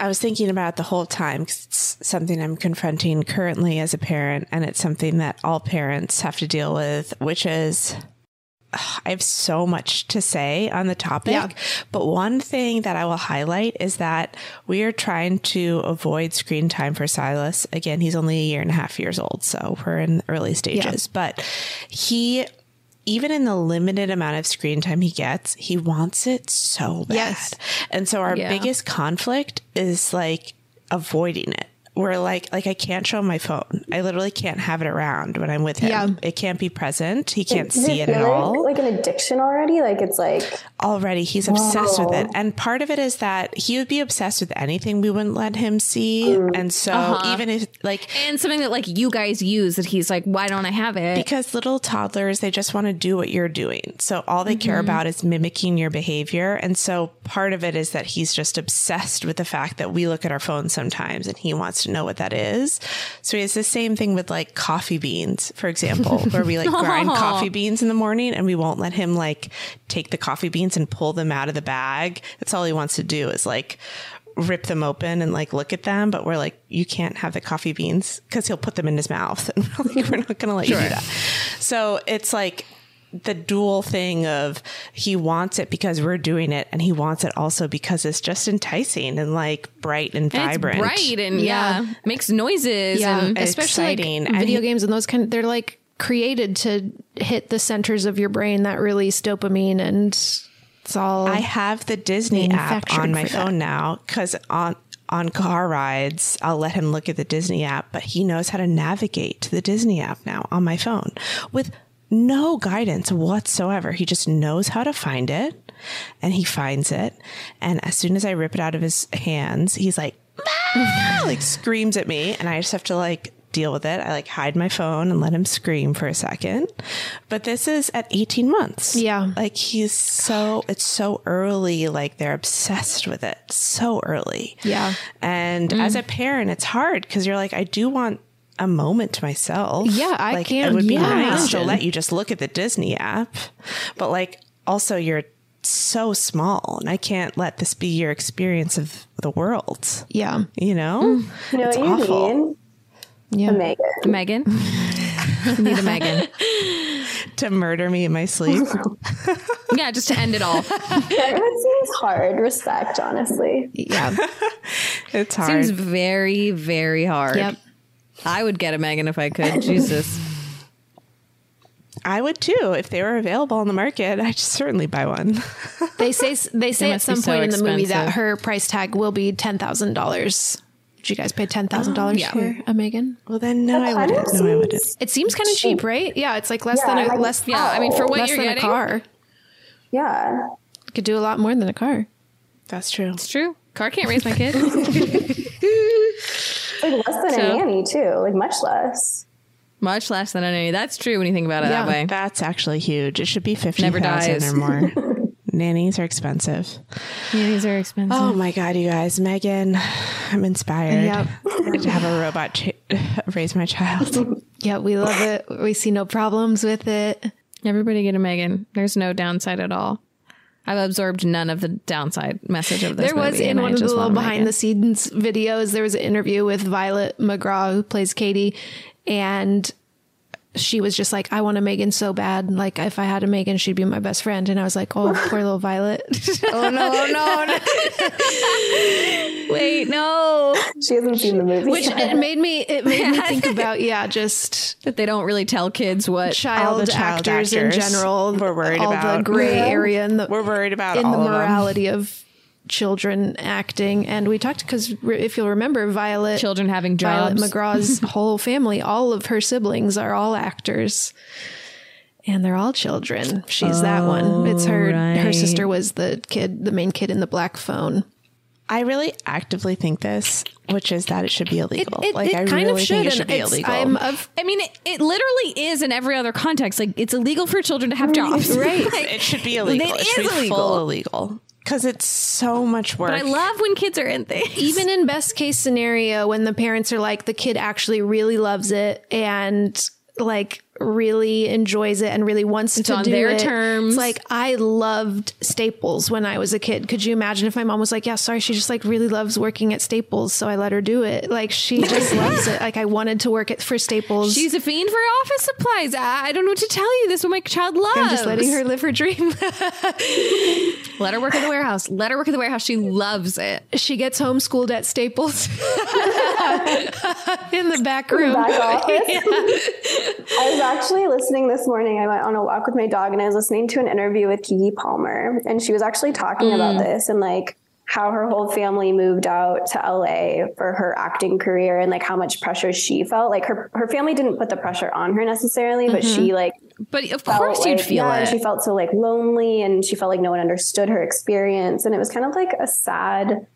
S3: I was thinking about it the whole time 'cause it's something I'm confronting currently as a parent, and it's something that all parents have to deal with, which is I have so much to say on the topic.
S4: Yeah.
S3: But one thing that I will highlight is that we are trying to avoid screen time for Silas. Again, he's only a year and a half years old, so we're in the early stages. But he, even in the limited amount of screen time he gets, he wants it so bad.
S4: Yes.
S3: And so our
S2: Yeah.
S3: biggest conflict is like avoiding it. We're like like I can't show him my phone. I literally can't have it around when I'm with him.
S4: Yeah.
S3: It can't be present. He can't
S5: Does
S3: see it
S5: feel
S3: at
S5: like,
S3: all.
S5: Like an addiction already? Like it's like
S3: Already he's obsessed with it. And part of it is that he would be obsessed with anything we wouldn't let him see. And so
S2: Uh-huh.
S3: even if like
S2: And something that like you guys use that he's like, why don't I have it?
S3: because little toddlers they just want to do what you're doing so all they care
S2: Mhm.
S3: about is mimicking your behavior and so part of it is that he's just obsessed with the fact that we look at our phones sometimes and he wants to know what that is. So has the same thing with like coffee beans for example where we like grind
S2: Aw.
S3: coffee beans in the morning and we won't let him like take the coffee beans and pull them out of the bag. That's all he wants to do is like rip them open and like look at them. But we're like you can't have the coffee beans because he'll put them in his mouth. And we're like we're not gonna let you do that. So it's like the dual thing of he wants it because we're doing it and he wants it also because it's just enticing and like bright and
S2: And it's
S3: vibrant
S2: bright and yeah, makes noises
S4: yeah,
S2: and
S4: especially
S3: exciting. And
S4: video
S3: he-
S4: games and those kind. of, they're like created to hit the centers of your brain that release dopamine, and it's all.
S3: I have the Disney app on my
S4: for that.
S3: phone now because on on car rides I'll let him look at the Disney app, but he knows how to navigate to the Disney app now on my phone with no guidance whatsoever. He just knows how to find it and he finds it. And as soon as I rip it out of his hands, he's like, "Ah!" like screams at me and I just have to like deal with it. I like hide my phone and let him scream for a second. But this is at 18 months.
S4: Yeah.
S3: Like he's so it's so early like they're obsessed with it so early.
S4: Yeah.
S3: And as a parent it's hard cuz you're like I do want a moment to myself.
S4: Yeah, I
S3: like,
S4: can't-
S3: It would be
S4: yeah,
S3: nice to let you just look at the Disney app, but like also you're so small and I can't let this be your experience of the world.
S4: Yeah.
S3: You know? Mm.
S5: you know
S3: it's
S5: what you
S3: awful.
S5: mean?
S4: Yeah.
S5: A Megan.
S2: Megan. Need a Megan.
S3: To murder me in my sleep.
S2: Yeah, just to end it all.
S5: That seems hard. Respect, honestly.
S4: Yeah.
S3: it's hard.
S2: Seems very, very hard.
S4: Yep.
S2: I would get a Megan if I could. Jesus.
S3: I would too if they were available on the market. I'd certainly buy one.
S4: They say they say at
S2: must be
S4: some
S2: so
S4: point in the movie that her price tag will be ten thousand dollars. Did you guys pay ten thousand dollars
S2: Yeah.
S4: for a Megan?
S3: Well, then no, I wouldn't. No, I wouldn't.
S4: It seems kind of cheap, right? Yeah, it's like less
S5: Yeah,
S4: than a
S5: like-
S4: less.
S2: Yeah, I mean, for what
S4: less
S2: you're
S4: than
S2: getting.
S4: a car,
S5: Yeah.
S4: could do a lot more than a car.
S3: That's true.
S2: It's true. Car can't raise my kid.
S5: It's like less than
S2: So-
S5: a nanny too. Like much less.
S2: Much less than a nanny. That's true when you think about it that way.
S3: That's actually huge. It should be fifty
S2: Never
S3: thousand
S2: dies.
S3: or more. Nannies are expensive.
S2: Nannies are expensive.
S3: Oh my god, you guys, Megan, I'm inspired
S4: Yep.
S3: to have a robot ch- raise my child.
S4: Yeah, we love it. We see no problems with it.
S2: Everybody get a Megan. There's no downside at all. I've absorbed none of the downside message of this. Movie.
S4: There was in
S2: I
S4: one of the little behind the scenes videos, there was an interview with Violet McGraw, who plays Katie, and she was just like, I want a Megan so bad. Like, if I had a Megan, she'd be my best friend. And I was like, oh, poor little Violet.
S2: Oh no, no, no. Wait, no.
S5: She hasn't seen the movie.
S4: Which it made me, it made me think about, yeah, just
S2: That they don't really tell kids what
S4: child,
S3: the child
S4: actors, in general.
S3: we're worried
S4: all
S3: about.
S4: the gray
S5: Yeah.
S4: area and the,
S3: We're worried about
S4: in
S3: all
S4: the
S3: of them.
S4: morality of children acting. And we talked because if you'll remember, Violet,
S2: children having
S4: Violet
S2: jobs.
S4: McGraw's whole family, all of her siblings are all actors. And they're all children. She's that one. It's her. Her sister was the kid, the main kid in the black phone.
S3: I really actively think this, which is that it should be illegal.
S4: it-
S3: like
S4: it
S3: I
S4: kind of
S3: really
S4: should,
S3: think it should be illegal.
S4: I'm of
S2: I mean, it, it literally is in every other context. Like, it's illegal for children to have jobs.
S4: Right.
S2: Like,
S3: it should be illegal.
S2: It
S3: It, should
S2: is
S3: be
S2: illegal.
S3: full illegal because it's so much work.
S2: But I love when kids are in things.
S4: even in best case scenario when the parents are like the kid actually really loves it and like really enjoys it and really wants
S2: It's
S4: to
S2: on
S4: do
S2: their
S4: it.
S2: terms.
S4: It's like I loved Staples when I was a kid. Could you imagine if my mom was like, "Yeah, sorry, she just like really loves working at Staples, so I let her do it." Like she just loves it. Like I wanted to work at for Staples.
S2: She's a fiend for office supplies. I, I don't know what to tell you. This is what my child loves.
S4: I'm just letting her live her dream.
S2: Let her work at the warehouse. Let her work at the warehouse. She loves it.
S4: she gets homeschooled at Staples in the back room.
S5: Back office. I was actually listening this morning. I went on a walk with my dog and I was listening to an interview with Keke Palmer. And she was actually talking about this and like how her whole family moved out to LA for her acting career and like how much pressure she felt. Like her her family didn't put the pressure on her necessarily, but
S2: Mhm.
S5: she like
S2: But of course you'd feel
S5: yeah, and
S2: it.
S5: She felt so like lonely and she felt like no one understood her experience. And it was kind of like a sad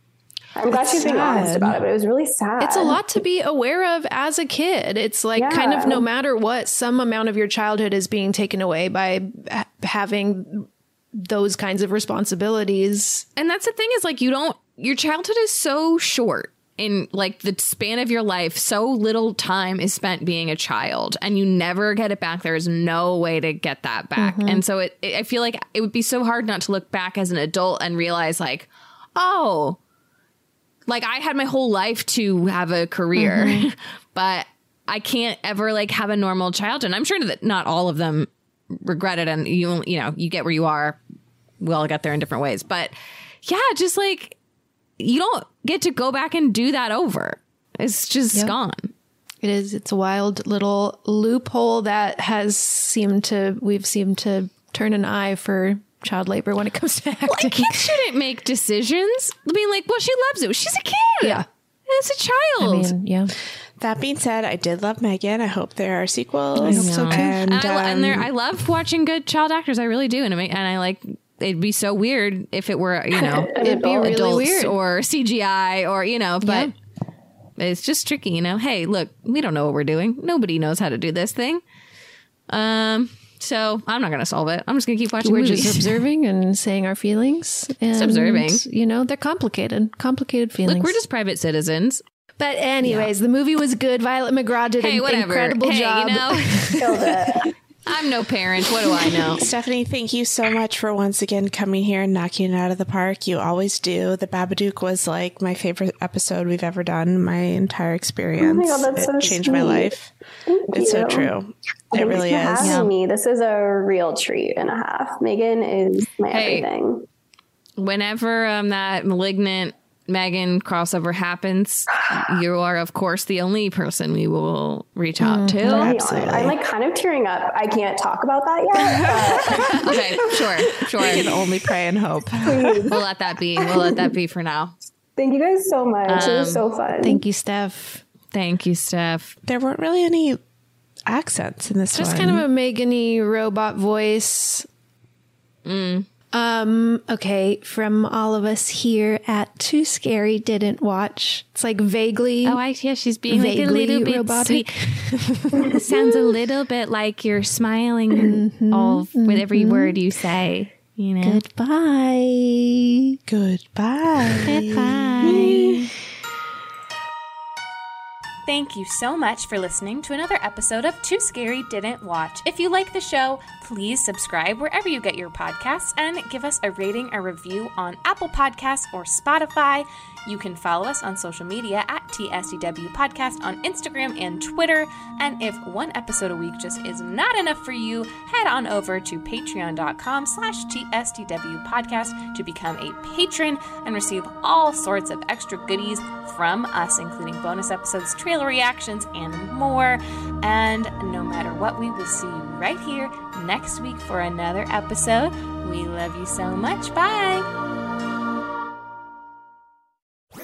S5: I'm glad
S4: It's
S5: she's being honest about it, but it was really sad.
S4: It's a lot to be aware of as a kid. It's like kind of no matter what, some amount of your childhood is being taken away by ha- having those kinds of responsibilities.
S2: And that's the thing is like you don't your childhood is so short in like the span of your life so little time is spent being a child and you never get it back there is no way to get that back
S13: Mhm.
S2: and so it, it i feel like it would be so hard not to look back as an adult and realize like oh like i had my whole life to have a career
S13: Mhm.
S2: but i can't ever like have a normal childhood and i'm sure that not all of them regret it and you you know you get where you are we all got there in different ways but yeah just like you don't get to go back and do that over it's just
S4: Yep.
S2: gone
S4: It is. It's a wild little loophole that has seemed to we've seemed to turn an eye for child labor when it comes to acting.
S2: well, kids shouldn't make decisions being like well she loves it she's a kid
S4: Yeah.
S2: it's a child I mean,
S4: yeah.
S3: That being said, I did love Megan. I hope there are sequels.
S2: I hope so too.
S3: And,
S2: And, I, and there,
S3: um,
S2: I love watching good child actors. I really do, and I, and I like. It'd be so weird if it were, you know,
S4: It'd be really
S2: adults
S4: weird.
S2: or CGI or you know, but it's just tricky, you know. Hey, look, we don't know what we're doing. Nobody knows how to do this thing. Um, so I'm not gonna solve it. I'm just gonna keep watching.
S4: We're
S2: movies.
S4: just observing and saying our feelings. And,
S2: observing.
S4: You know, they're complicated, complicated feelings.
S2: Look, we're just private citizens.
S4: But anyways, the movie was good. Violet McGraw did
S2: Hey,
S4: an
S2: whatever.
S4: incredible
S2: Hey,
S4: job.
S2: you know,
S5: Killed it.
S2: I'm no parent. What do I know?
S3: Stephanie, thank you so much for once again coming here and knocking it out of the park. You always do. The Babadook was like my favorite episode we've ever done. My entire experience.
S5: Oh my that's
S3: it
S5: so
S3: changed my life.
S5: Thank
S3: It's so
S5: you.
S3: true. It really
S5: for
S3: is.
S5: having me. This is a real treat and a half. Megan is my
S2: Hey.
S5: everything.
S2: whenever um, that malignant Megan crossover happens, you are of course the only person we will reach out to.
S5: Don't be honest. I'm like kind of tearing up. I can't talk about that yet.
S2: okay, sure, sure.
S3: We can only pray and hope.
S5: Please.
S2: We'll let that be. We'll let that be for now.
S5: Thank you guys so much. it was
S2: Um,
S5: so fun.
S4: Thank you, Steph.
S2: Thank you, Steph.
S3: There weren't really any accents in this
S4: Just
S3: one.
S4: kind of a Megan-y robot voice. Um, okay, from all of us here at Too Scary Didn't Watch. It's like vaguely
S2: Oh, I yeah, she's being like a
S4: vaguely
S2: little bit
S4: robotic.
S2: sweet. it sounds a little bit like you're smiling all with every word you say. You know.
S4: Goodbye.
S3: Goodbye.
S2: Goodbye.
S13: Thank you so much for listening to another episode of Too Scary Didn't Watch. If you like the show, please subscribe wherever you get your podcasts and give us a rating or review on Apple Podcasts or Spotify. You can follow us on social media at TSDW Podcast on Instagram and Twitter. And if one episode a week just is not enough for you, head on over to patreon.com slash TSDW Podcast to become a patron and receive all sorts of extra goodies from us, including bonus episodes, trailer reactions, and more. And no matter what, we will see you right here next week for another episode. We love you so much. Bye.